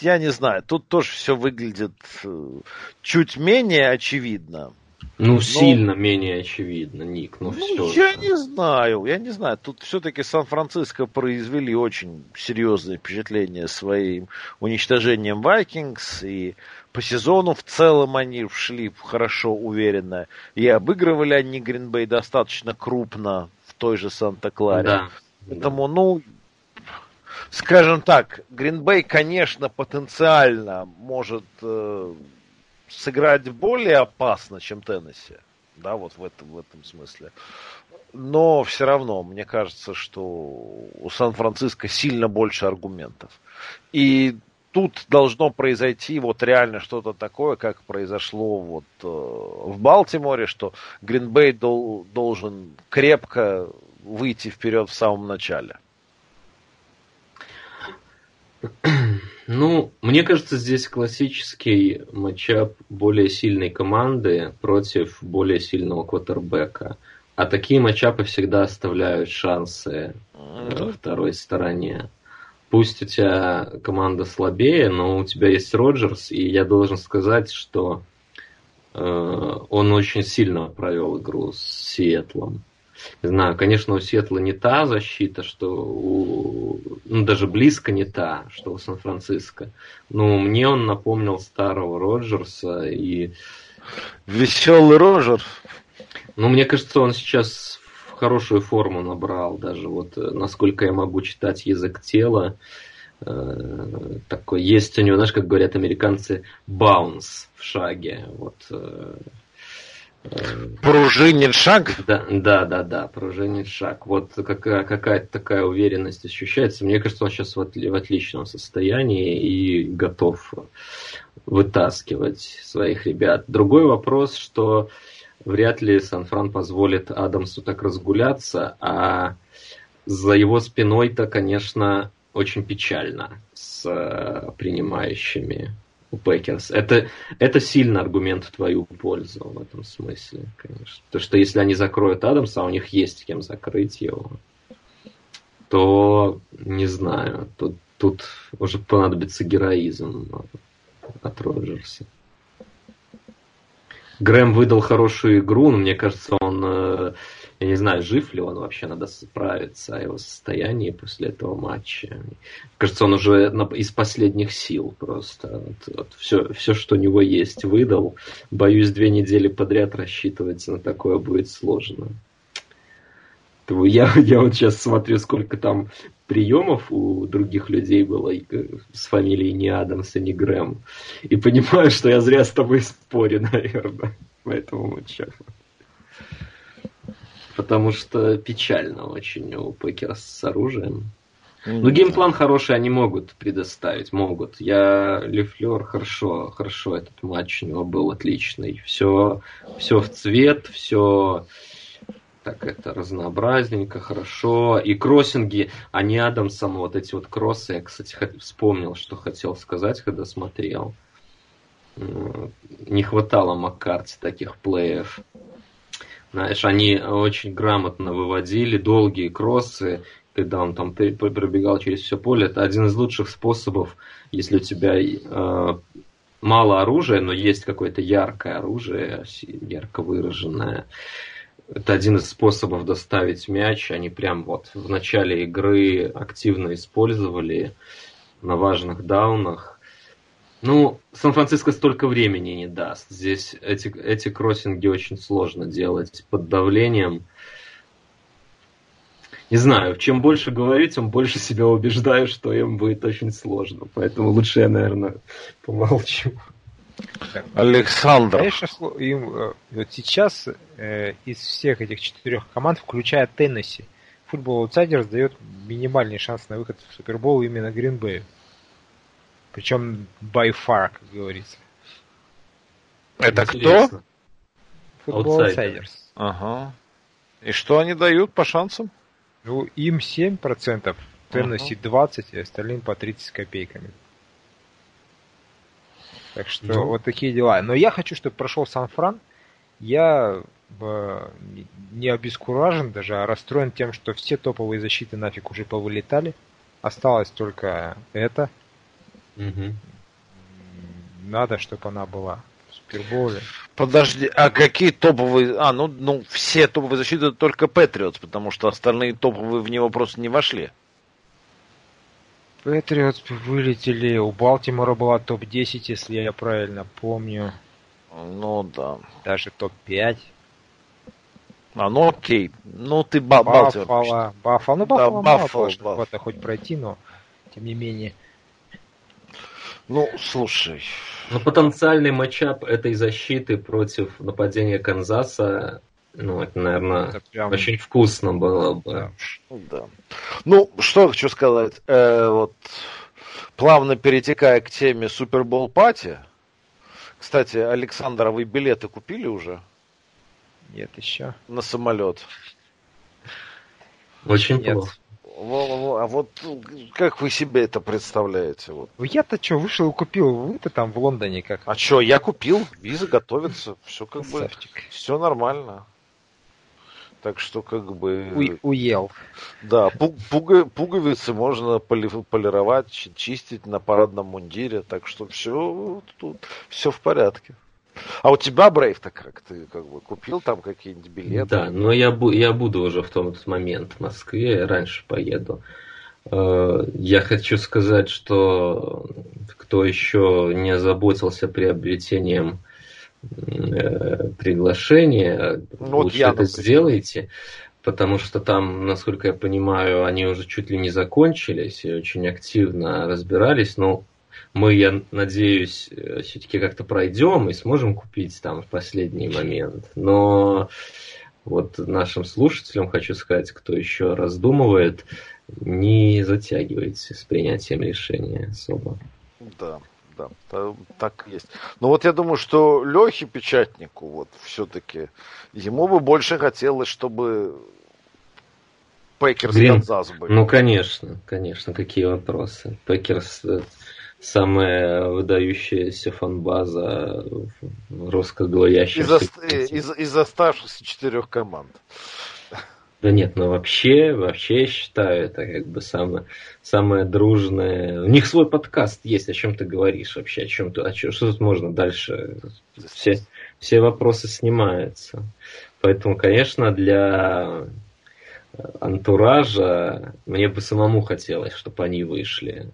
я не знаю, тут тоже все выглядит э, чуть менее очевидно. Ну, но... сильно менее очевидно, Ник, ну, ну все. Я же. не знаю, я не знаю. Тут все-таки Сан-Франциско произвели очень серьезное впечатление своим уничтожением Вайкингс, и по сезону в целом они шли хорошо, уверенно. И обыгрывали они Гринбей достаточно крупно в той же Санта-Кларе. Да. Поэтому, ну, скажем так, Гринбей, конечно, потенциально может э, сыграть более опасно, чем Теннесси. Да, вот в этом, в этом смысле. Но все равно, мне кажется, что у Сан-Франциско сильно больше аргументов. И тут должно произойти вот реально что-то такое, как произошло вот э, в Балтиморе, что Гринбей дол, должен крепко выйти вперед в самом начале. Ну, мне кажется, здесь классический матчап более сильной команды против более сильного квотербека. А такие матчапы всегда оставляют шансы mm второй стороне. Пусть у тебя команда слабее, но у тебя есть Роджерс, и я должен сказать, что э, он очень сильно провел игру с Сиэтлом. Не знаю, конечно, у Сетла не та защита, что у... Ну, даже близко не та, что у Сан-Франциско. Но мне он напомнил старого Роджерса и... Веселый Роджер. Ну, мне кажется, он сейчас в хорошую форму набрал. Даже вот, э, насколько я могу читать язык тела, э, такой есть у него, знаешь, как говорят американцы, баунс в шаге. Вот э, Пружинит шаг? Да, да, да, да, пружинит шаг. Вот какая, какая-то такая уверенность ощущается. Мне кажется, он сейчас в, отли, в отличном состоянии и готов вытаскивать своих ребят. Другой вопрос, что вряд ли Сан-Фран позволит Адамсу так разгуляться, а за его спиной-то, конечно, очень печально с э, принимающими у Пекерс. Это, это сильный аргумент в твою пользу в этом смысле, конечно. То, что если они закроют Адамса, а у них есть кем закрыть его, то не знаю, тут, тут уже понадобится героизм от Роджерса. Грэм выдал хорошую игру, но мне кажется, он э, я не знаю, жив ли он вообще, надо справиться о его состоянии после этого матча. Кажется, он уже из последних сил просто. Вот, вот все, все, что у него есть, выдал. Боюсь, две недели подряд рассчитывать на такое будет сложно. Я, я вот сейчас смотрю, сколько там приемов у других людей было э, с фамилией не Адамс и не Грэм. И понимаю, что я зря с тобой спорю, наверное, по этому матчу потому что печально очень у Пекерс с оружием. Mm-hmm. Ну, game plan хороший они могут предоставить, могут. Я Лефлер хорошо, хорошо этот матч у него был отличный. Все, все в цвет, все так это разнообразненько, хорошо. И кроссинги, а не Адамсом, вот эти вот кроссы, я, кстати, вспомнил, что хотел сказать, когда смотрел. Не хватало Маккарти таких плеев. Знаешь, они очень грамотно выводили долгие кроссы, когда он там пробегал через все поле, это один из лучших способов, если у тебя э, мало оружия, но есть какое-то яркое оружие, ярко выраженное. Это один из способов доставить мяч. Они прям вот в начале игры активно использовали на важных даунах. Ну, Сан-Франциско столько времени не даст. Здесь эти, эти кроссинги очень сложно делать под давлением. Не знаю, чем больше говорю, тем больше себя убеждаю, что им будет очень сложно. Поэтому лучше я, наверное, помолчу. Александр. Конечно, им, э, вот сейчас э, из всех этих четырех команд, включая Теннесси, футбол Outsiders дает минимальный шанс на выход в Супербол именно Гринбею. Причем by far, как говорится. Это Интересно. кто? Футбол Outsiders. Ага. И что они дают по шансам? Ну, им 7%, Теннесси uh-huh. 20%, и остальным по 30 копейками. Так что ну. вот такие дела. Но я хочу, чтобы прошел Сан-Фран. Я э, не обескуражен даже, а расстроен тем, что все топовые защиты нафиг уже повылетали. Осталось только это. Угу. Надо, чтобы она была. Суперболе. Подожди, а какие топовые... А, ну, ну все топовые защиты только Патриотс, потому что остальные топовые в него просто не вошли. Патриотс вылетели. У Балтимора была топ-10, если я правильно помню. Ну да. Даже топ-5. А, ну окей. Ну ты ба- Баффало. Баффало. Ну, Баффало да, мало Баффало. хоть пройти, но тем не менее. Ну, слушай. Ну, потенциальный матчап этой защиты против нападения Канзаса, ну, это, наверное, это прям... очень вкусно было бы. Да. да. Ну, что хочу сказать. Э, вот, плавно перетекая к теме Супербол Пати. Кстати, Александр, вы билеты купили уже? Нет, еще. На самолет. Очень Нет. плохо. А вот ну, как вы себе это представляете? Вот? Ну, я-то что, вышел и купил, вы-то там в Лондоне как? А что, я купил, виза готовится, все как Красавчик. бы, все нормально. Так что как бы... У, уел. Да, пуга, пуговицы можно поли, полировать, чистить на парадном мундире, так что все тут все в порядке. А у тебя, Брейв-то как? Ты как бы купил там какие-нибудь билеты? Да, но я, бу- я буду уже в тот момент в Москве, раньше поеду. Э, я хочу сказать, что кто еще не заботился приобретением э, приглашения, ну, вот лучше я, это сделайте, потому что там, насколько я понимаю, они уже чуть ли не закончились и очень активно разбирались, но мы, я надеюсь, э, все-таки как-то пройдем и сможем купить там в последний момент. Но вот нашим слушателям хочу сказать, кто еще раздумывает, не затягивайте с принятием решения особо. Да, да, так есть. Но вот я думаю, что Лехе Печатнику вот все-таки ему бы больше хотелось, чтобы Пекерс Канзас были. Ну, конечно, конечно, какие вопросы. Пекерс самая выдающаяся фанбаза русскоговорящих. Из, из, из оставшихся четырех команд. Да нет, ну вообще, вообще я считаю, это как бы самое, самое дружное. У них свой подкаст есть, о чем ты говоришь вообще, о чем ты, о чем, что тут можно дальше? Все, все вопросы снимаются. Поэтому, конечно, для антуража мне бы самому хотелось, чтобы они вышли.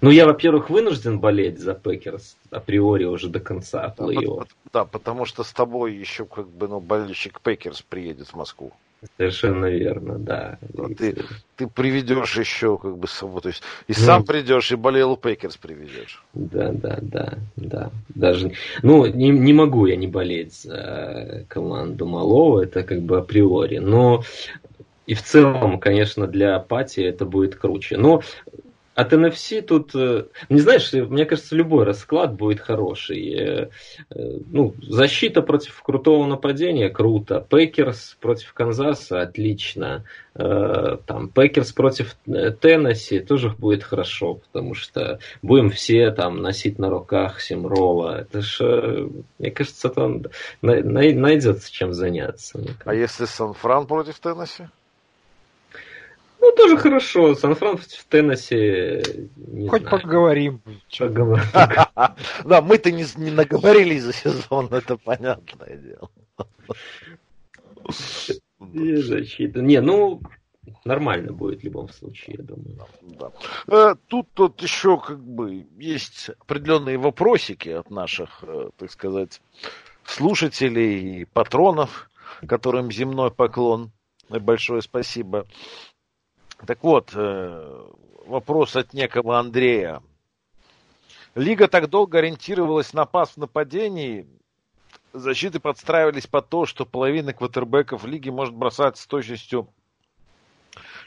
Ну, я, во-первых, вынужден болеть за Пекерс априори уже до конца плей-офф. Да, потому что с тобой еще как бы, ну, болельщик Пекерс приедет в Москву. Совершенно верно, да. А ты, ты приведешь еще как бы собой, то есть и ну, сам придешь, и болел Пекерс приведешь. Да, да, да, да. Даже, ну, не, не могу я не болеть за команду Малова, это как бы априори, но и в целом, конечно, для party это будет круче. Но от NFC тут, э, не знаешь, мне кажется, любой расклад будет хороший. Э, э, ну, защита против крутого нападения круто. Пекерс против Канзаса отлично. Там Пекерс против Теннесси тоже будет хорошо, потому что будем все там носить на руках Симрола. Это ж, мне кажется, там найдется чем заняться. А если Сан-Фран против Теннесси? Ну тоже хорошо. Сан-Фран в Теннесси. Хоть знаю. поговорим. поговорим. Да, мы-то не, не наговорились за сезон, это понятное дело. Защита. Не, ну, нормально будет в любом случае, я думаю. Да. Э, тут, тут еще как бы есть определенные вопросики от наших, э, так сказать, слушателей и патронов, которым земной поклон. Большое спасибо. Так вот, э, вопрос от некого Андрея. Лига так долго ориентировалась на пас в нападении, защиты подстраивались под то, что половина квотербеков лиги может бросать с точностью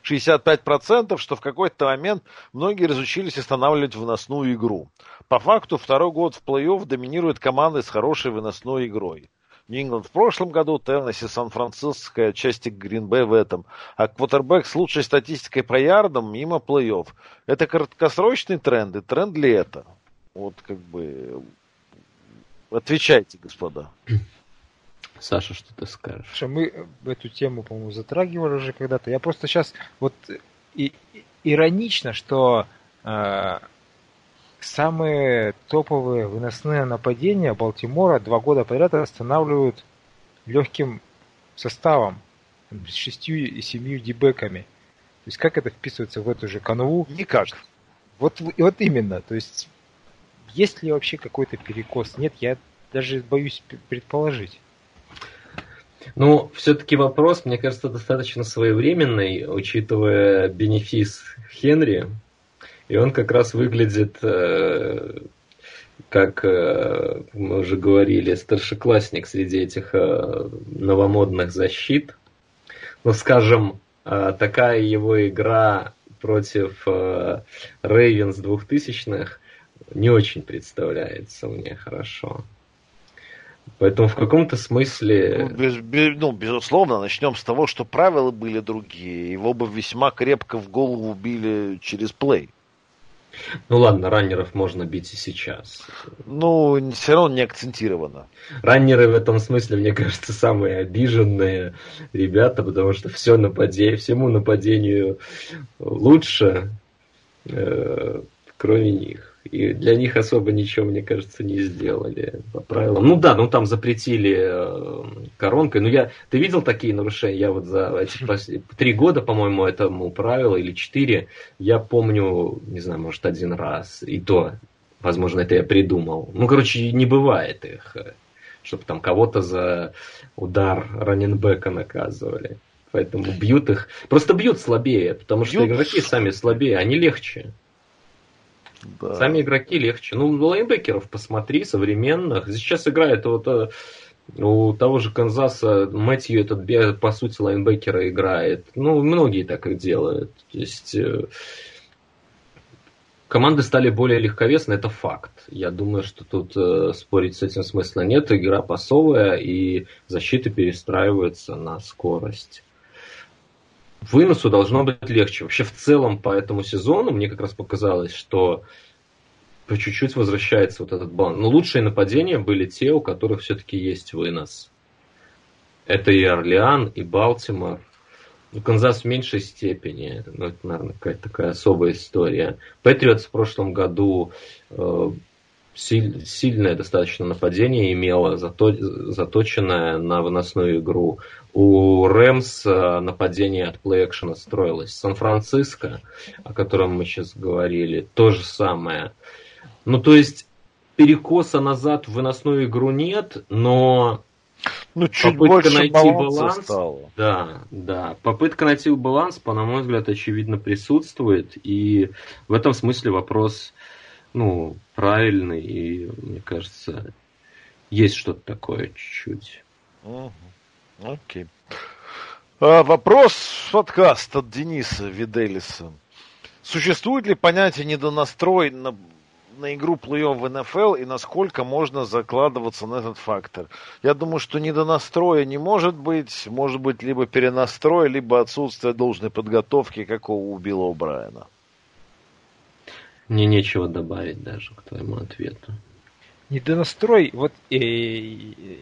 65%, что в какой-то момент многие разучились останавливать выносную игру. По факту, второй год в плей-офф доминирует команды с хорошей выносной игрой. Нью-Ингланд в прошлом году, Теннесси, Сан-Франциско, части Гринбей в этом. А квотербек с лучшей статистикой по ярдам мимо плей-офф. Это краткосрочный тренд, и тренд ли это? Вот как бы... Отвечайте, господа. Саша, что ты скажешь? Слушай, мы эту тему, по-моему, затрагивали уже когда-то. Я просто сейчас вот и, иронично, что э, самые топовые выносные нападения Балтимора два года подряд останавливают легким составом, с шестью и семью дебеками. То есть как это вписывается в эту же канву? Никак. Вот, вот именно. То есть есть ли вообще какой-то перекос? Нет, я даже боюсь предположить. Ну, все-таки вопрос, мне кажется, достаточно своевременный, учитывая бенефис Хенри, и он как раз выглядит, э, как э, мы уже говорили, старшеклассник среди этих э, новомодных защит. Ну, скажем, такая его игра против Рейвенс двухтысячных не очень представляется мне хорошо. Поэтому в каком-то смысле... Ну, без, без, ну, безусловно, начнем с того, что правила были другие. Его бы весьма крепко в голову били через плей. Ну ладно, раннеров можно бить и сейчас. Ну, все равно не акцентировано. Раннеры в этом смысле, мне кажется, самые обиженные ребята, потому что все нападение, всему нападению лучше, э, кроме них. И для них особо ничего, мне кажется, не сделали по правилам. Ну да, ну там запретили э, коронкой. Ну я, ты видел такие нарушения? Я вот за эти три года, по-моему, этому правилу или четыре, я помню, не знаю, может один раз. И то, возможно, это я придумал. Ну, короче, не бывает их, чтобы там кого-то за удар раненбека наказывали. Поэтому бьют их. Просто бьют слабее, потому что бьют... игроки сами слабее, они легче. Да. Сами игроки легче. Ну, лайнбекеров посмотри, современных. Сейчас играет вот э, у того же Канзаса Мэтью этот, по сути, лайнбекера играет. Ну, многие так и делают. То есть э, команды стали более легковесны, это факт. Я думаю, что тут э, спорить с этим смысла нет. Игра пасовая, и защита перестраивается на скорость выносу должно быть легче. Вообще в целом по этому сезону мне как раз показалось, что по чуть-чуть возвращается вот этот баланс. Но лучшие нападения были те, у которых все-таки есть вынос. Это и Орлеан, и Балтимор. Ну, Канзас в меньшей степени. Ну, это, наверное, какая-то такая особая история. Патриотс в прошлом году э, силь, сильное достаточно нападение имело, зато, заточенное на выносную игру. У Рэмс э, нападение от плей-экшена строилось. Сан-Франциско, о котором мы сейчас говорили, то же самое. Ну, то есть, перекоса назад в выносную игру нет, но ну, чуть попытка больше найти баланс, стало. да, да, попытка найти баланс, по на мой взгляд, очевидно присутствует, и в этом смысле вопрос ну, правильный, и мне кажется, есть что-то такое чуть-чуть. Угу. Окей. А, вопрос подкаст от Дениса Виделиса. Существует ли понятие недонастрой на, на игру плей-офф в НФЛ и насколько можно закладываться на этот фактор? Я думаю, что недонастроя не может быть. Может быть либо перенастрой, либо отсутствие должной подготовки, какого у Билла Брайана. Мне нечего добавить даже к твоему ответу. Недонастрой, вот э,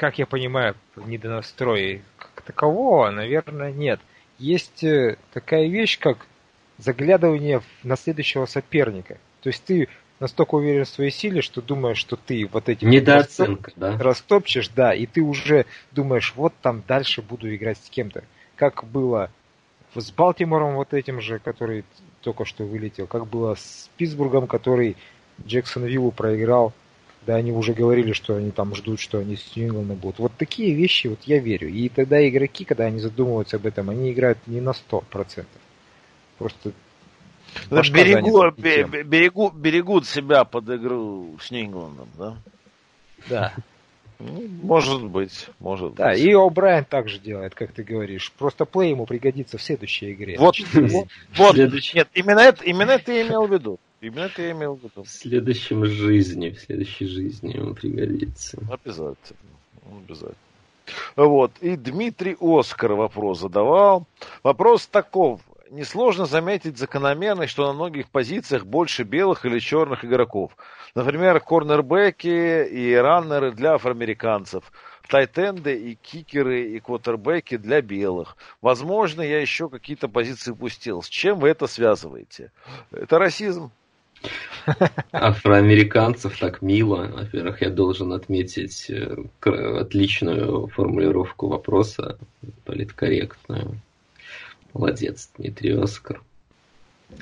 как я понимаю, недонастрой как такового, наверное, нет. есть э, такая вещь, как заглядывание на следующего соперника. То есть ты настолько уверен в своей силе, что думаешь, что ты вот эти Недооценка, да? растопчешь, да, и ты уже думаешь, вот там дальше буду играть с кем-то. Как было с Балтимором вот этим же, который только что вылетел, как было с Питтсбургом, который Джексон Виллу проиграл, да, они уже говорили, что они там ждут, что они с нью будут. Вот такие вещи вот я верю. И тогда игроки, когда они задумываются об этом, они играют не на 100%. Просто берегу, берегу, берегут себя под игру с Нью-Ингландом, да? Да. Ну, может быть, может да, быть. и О'Брайен также делает, как ты говоришь. Просто плей ему пригодится в следующей игре. Вот, вот, вот. нет, именно это, именно это я имел в виду. Именно это я имел в виду. В следующем жизни, в следующей жизни ему пригодится. Обязательно. Обязательно. Вот. И Дмитрий Оскар вопрос задавал. Вопрос таков. Несложно заметить закономерность, что на многих позициях больше белых или черных игроков. Например, корнербеки и раннеры для афроамериканцев, тайтенды и кикеры и квотербеки для белых. Возможно, я еще какие-то позиции упустил. С чем вы это связываете? Это расизм. Афроамериканцев так мило. Во-первых, я должен отметить э, отличную формулировку вопроса, политкорректную. Молодец, Дмитрий Оскар.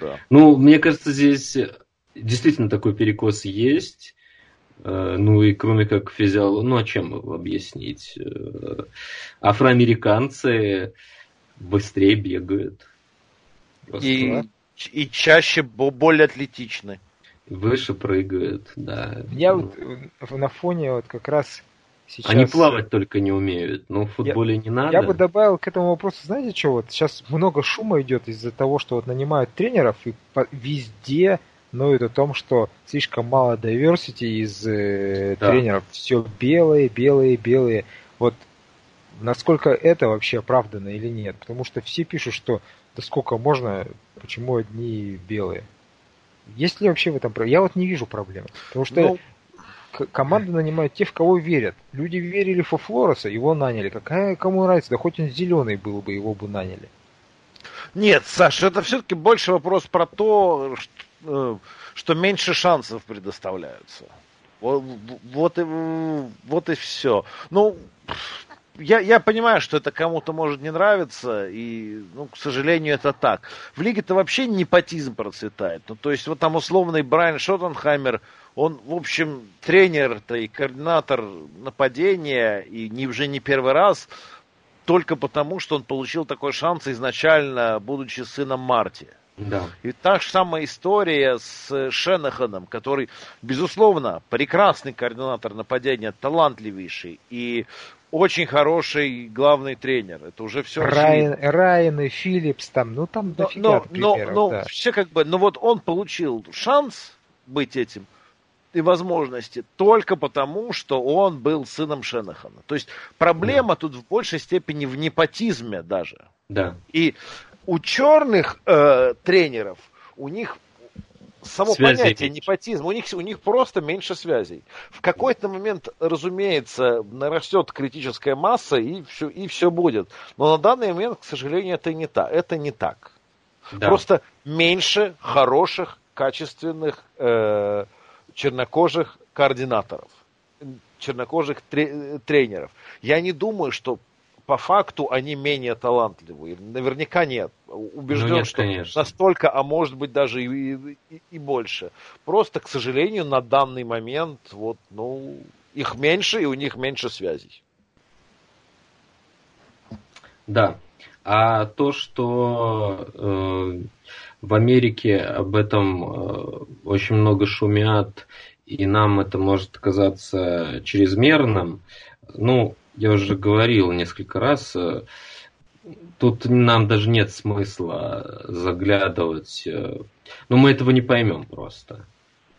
Да. Ну, мне кажется, здесь действительно такой перекос есть. Э, ну и кроме как физиолог, ну а чем объяснить? Э, афроамериканцы быстрее бегают. И, и чаще более атлетичны. Выше прыгают, да. Я вот на фоне вот как раз Сейчас... Они плавать только не умеют, но в футболе я, не надо. Я бы добавил к этому вопросу, знаете что, вот сейчас много шума идет из-за того, что вот нанимают тренеров и везде ноют о том, что слишком мало diversity из э, да. тренеров. Все белые, белые, белые. Вот насколько это вообще оправдано или нет? Потому что все пишут, что да сколько можно, почему одни белые? Есть ли вообще в этом проблема? Я вот не вижу проблемы. Потому что ну, команды нанимают тех, в кого верят. Люди верили во Флореса, его наняли. Какая кому нравится? Да хоть он зеленый был бы, его бы наняли. Нет, Саша, это все-таки больше вопрос про то, что, э, что меньше шансов предоставляются. Вот, вот, и, вот и все. Ну, я, я понимаю, что это кому-то может не нравиться, и, ну, к сожалению, это так. В лиге-то вообще непотизм процветает. Ну, то есть, вот там условный Брайан Шоттенхаймер, он, в общем, тренер-то и координатор нападения, и не, уже не первый раз, только потому, что он получил такой шанс изначально, будучи сыном Марти. Да. И та же самая история с Шенаханом, который, безусловно, прекрасный координатор нападения, талантливейший и очень хороший главный тренер. Это уже все Райан, Райан и Филлипс там, ну там но, дофига но, примеров, но, да. все как бы, ну вот он получил шанс быть этим и возможности только потому, что он был сыном Шенахана. То есть проблема да. тут в большей степени в непотизме даже. Да. И у черных э, тренеров у них само Связи понятие меньше. непотизм, у них, у них просто меньше связей. В какой-то момент, разумеется, нарастет критическая масса и все, и все будет. Но на данный момент, к сожалению, это не так. Это не так. Да. Просто меньше хороших, качественных э, чернокожих координаторов, чернокожих тренеров. Я не думаю, что по факту они менее талантливые. Наверняка нет. Убежден, ну, нет, что конечно. настолько, а может быть даже и, и, и больше. Просто, к сожалению, на данный момент вот, ну, их меньше, и у них меньше связей. Да. А то, что э, в Америке об этом э, очень много шумят, и нам это может казаться чрезмерным, ну, я уже говорил несколько раз, э, тут нам даже нет смысла заглядывать. Э, ну, мы этого не поймем просто.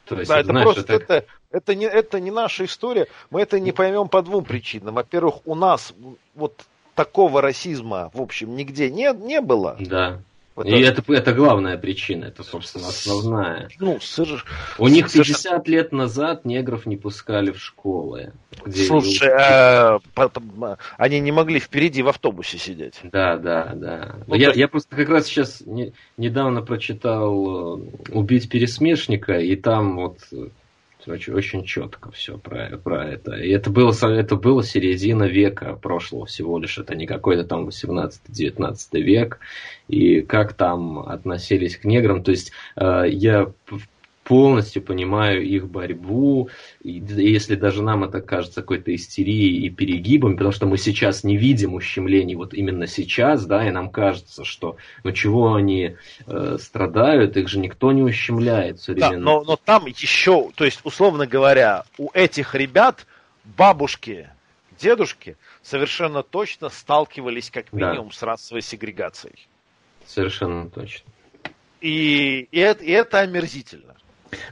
То есть, да, это знаешь, просто это... Это, это, не, это не наша история. Мы это не поймем по двум причинам. Во-первых, у нас вот такого расизма, в общем, нигде не, не было. Да. Это... И это, это главная причина, это, собственно, основная. Ну, сыр... У них 50 совершенно... лет назад негров не пускали в школы. Где... Слушай, а, они не могли впереди в автобусе сидеть. Да, да, да. Ну, я, я просто как раз сейчас не, недавно прочитал э, «Убить пересмешника», и там вот очень, очень четко все про, про это. И это было, это было середина века прошлого всего лишь. Это не какой-то там 18-19 век. И как там относились к неграм. То есть э, я полностью понимаю их борьбу, и если даже нам это кажется какой-то истерией и перегибом, потому что мы сейчас не видим ущемлений вот именно сейчас, да, и нам кажется, что ну чего они э, страдают, их же никто не ущемляет все время. Да, но, но там еще, то есть, условно говоря, у этих ребят бабушки, дедушки совершенно точно сталкивались как минимум да. с расовой сегрегацией. Совершенно точно. И, и, это, и это омерзительно.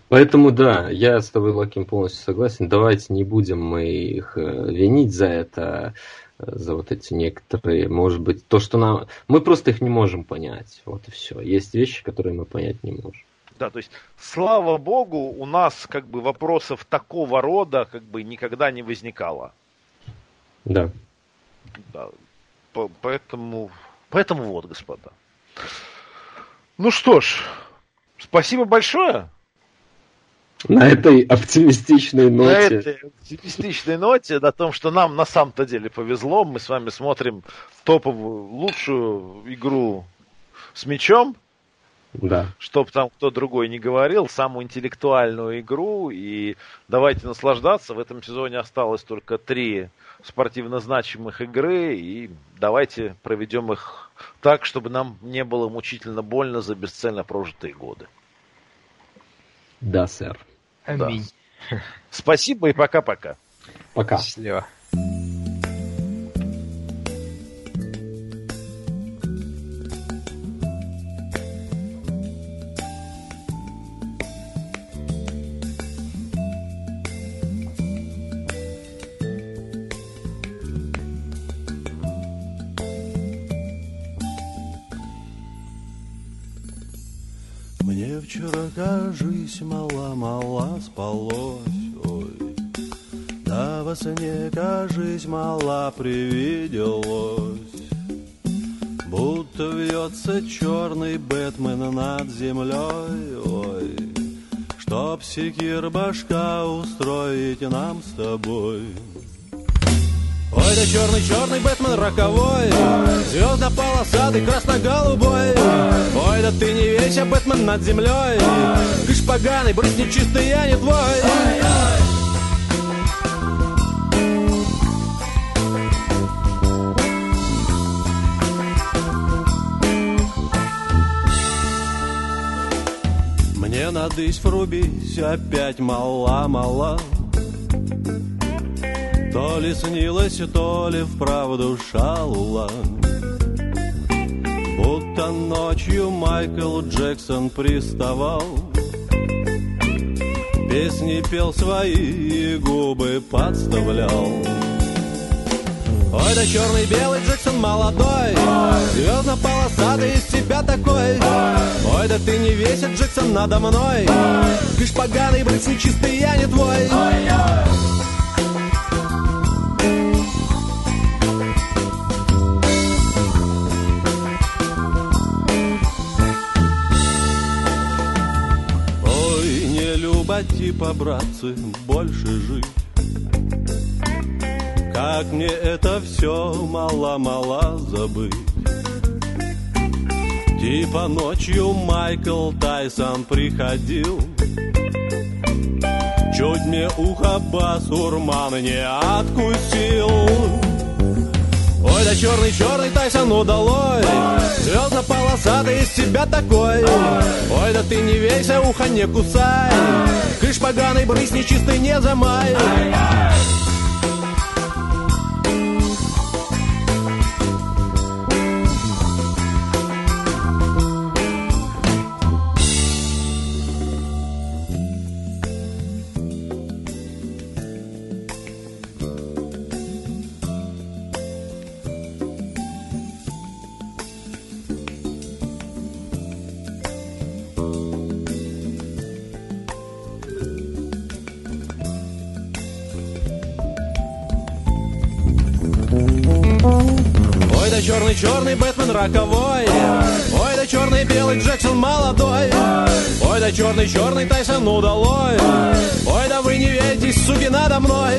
Поэтому да, я с тобой, Лаким, полностью согласен. Давайте не будем мы их э, винить за это, э, за вот эти некоторые, может быть, то, что нам... Мы просто их не можем понять. Вот и все. Есть вещи, которые мы понять не можем. Да, то есть, слава богу, у нас как бы вопросов такого рода как бы никогда не возникало. Да. Да. Поэтому, поэтому вот, господа. Ну что ж, спасибо большое. На этой оптимистичной ноте. На этой оптимистичной ноте, о том, что нам на самом-то деле повезло. Мы с вами смотрим топовую, лучшую игру с мячом. Да. Чтоб там кто другой не говорил, самую интеллектуальную игру. И давайте наслаждаться. В этом сезоне осталось только три спортивно значимых игры. И давайте проведем их так, чтобы нам не было мучительно больно за бесцельно прожитые годы. Да, сэр. Аминь. Да. Спасибо и пока-пока. Пока. Счастливо. Роковой Звезда полосатый, красно-голубой. Ой, да ты не весь, а Бэтмен над землей. Кыш поганый, брысь нечистый, я не твой. Мне надысь врубись, опять мала-мала то ли снилось, то ли вправду шалла Будто ночью Майкл Джексон приставал Песни пел свои и губы подставлял. Ой, да черный белый Джексон молодой Звездно-полосатый из себя такой. Ой, да ты не весит Джексон надо мной. Кыш поганый, брысь нечистый, я не твой типа, братцы, больше жить. Как мне это все мало-мало забыть. Типа ночью Майкл Тайсон приходил Чуть мне ухо басурман не откусил Ой, да черный-черный Тайсон удалой Звездно-полосатый из себя такой. Ой, да ты не вейся, ухо не кусай. Кыш поганый, брысь нечистый, не замай роковой. Ой, да черный, белый Джексон молодой. Ой, да черный, черный Тайсон удалой. Ой, да вы не ведетесь, суки, надо мной.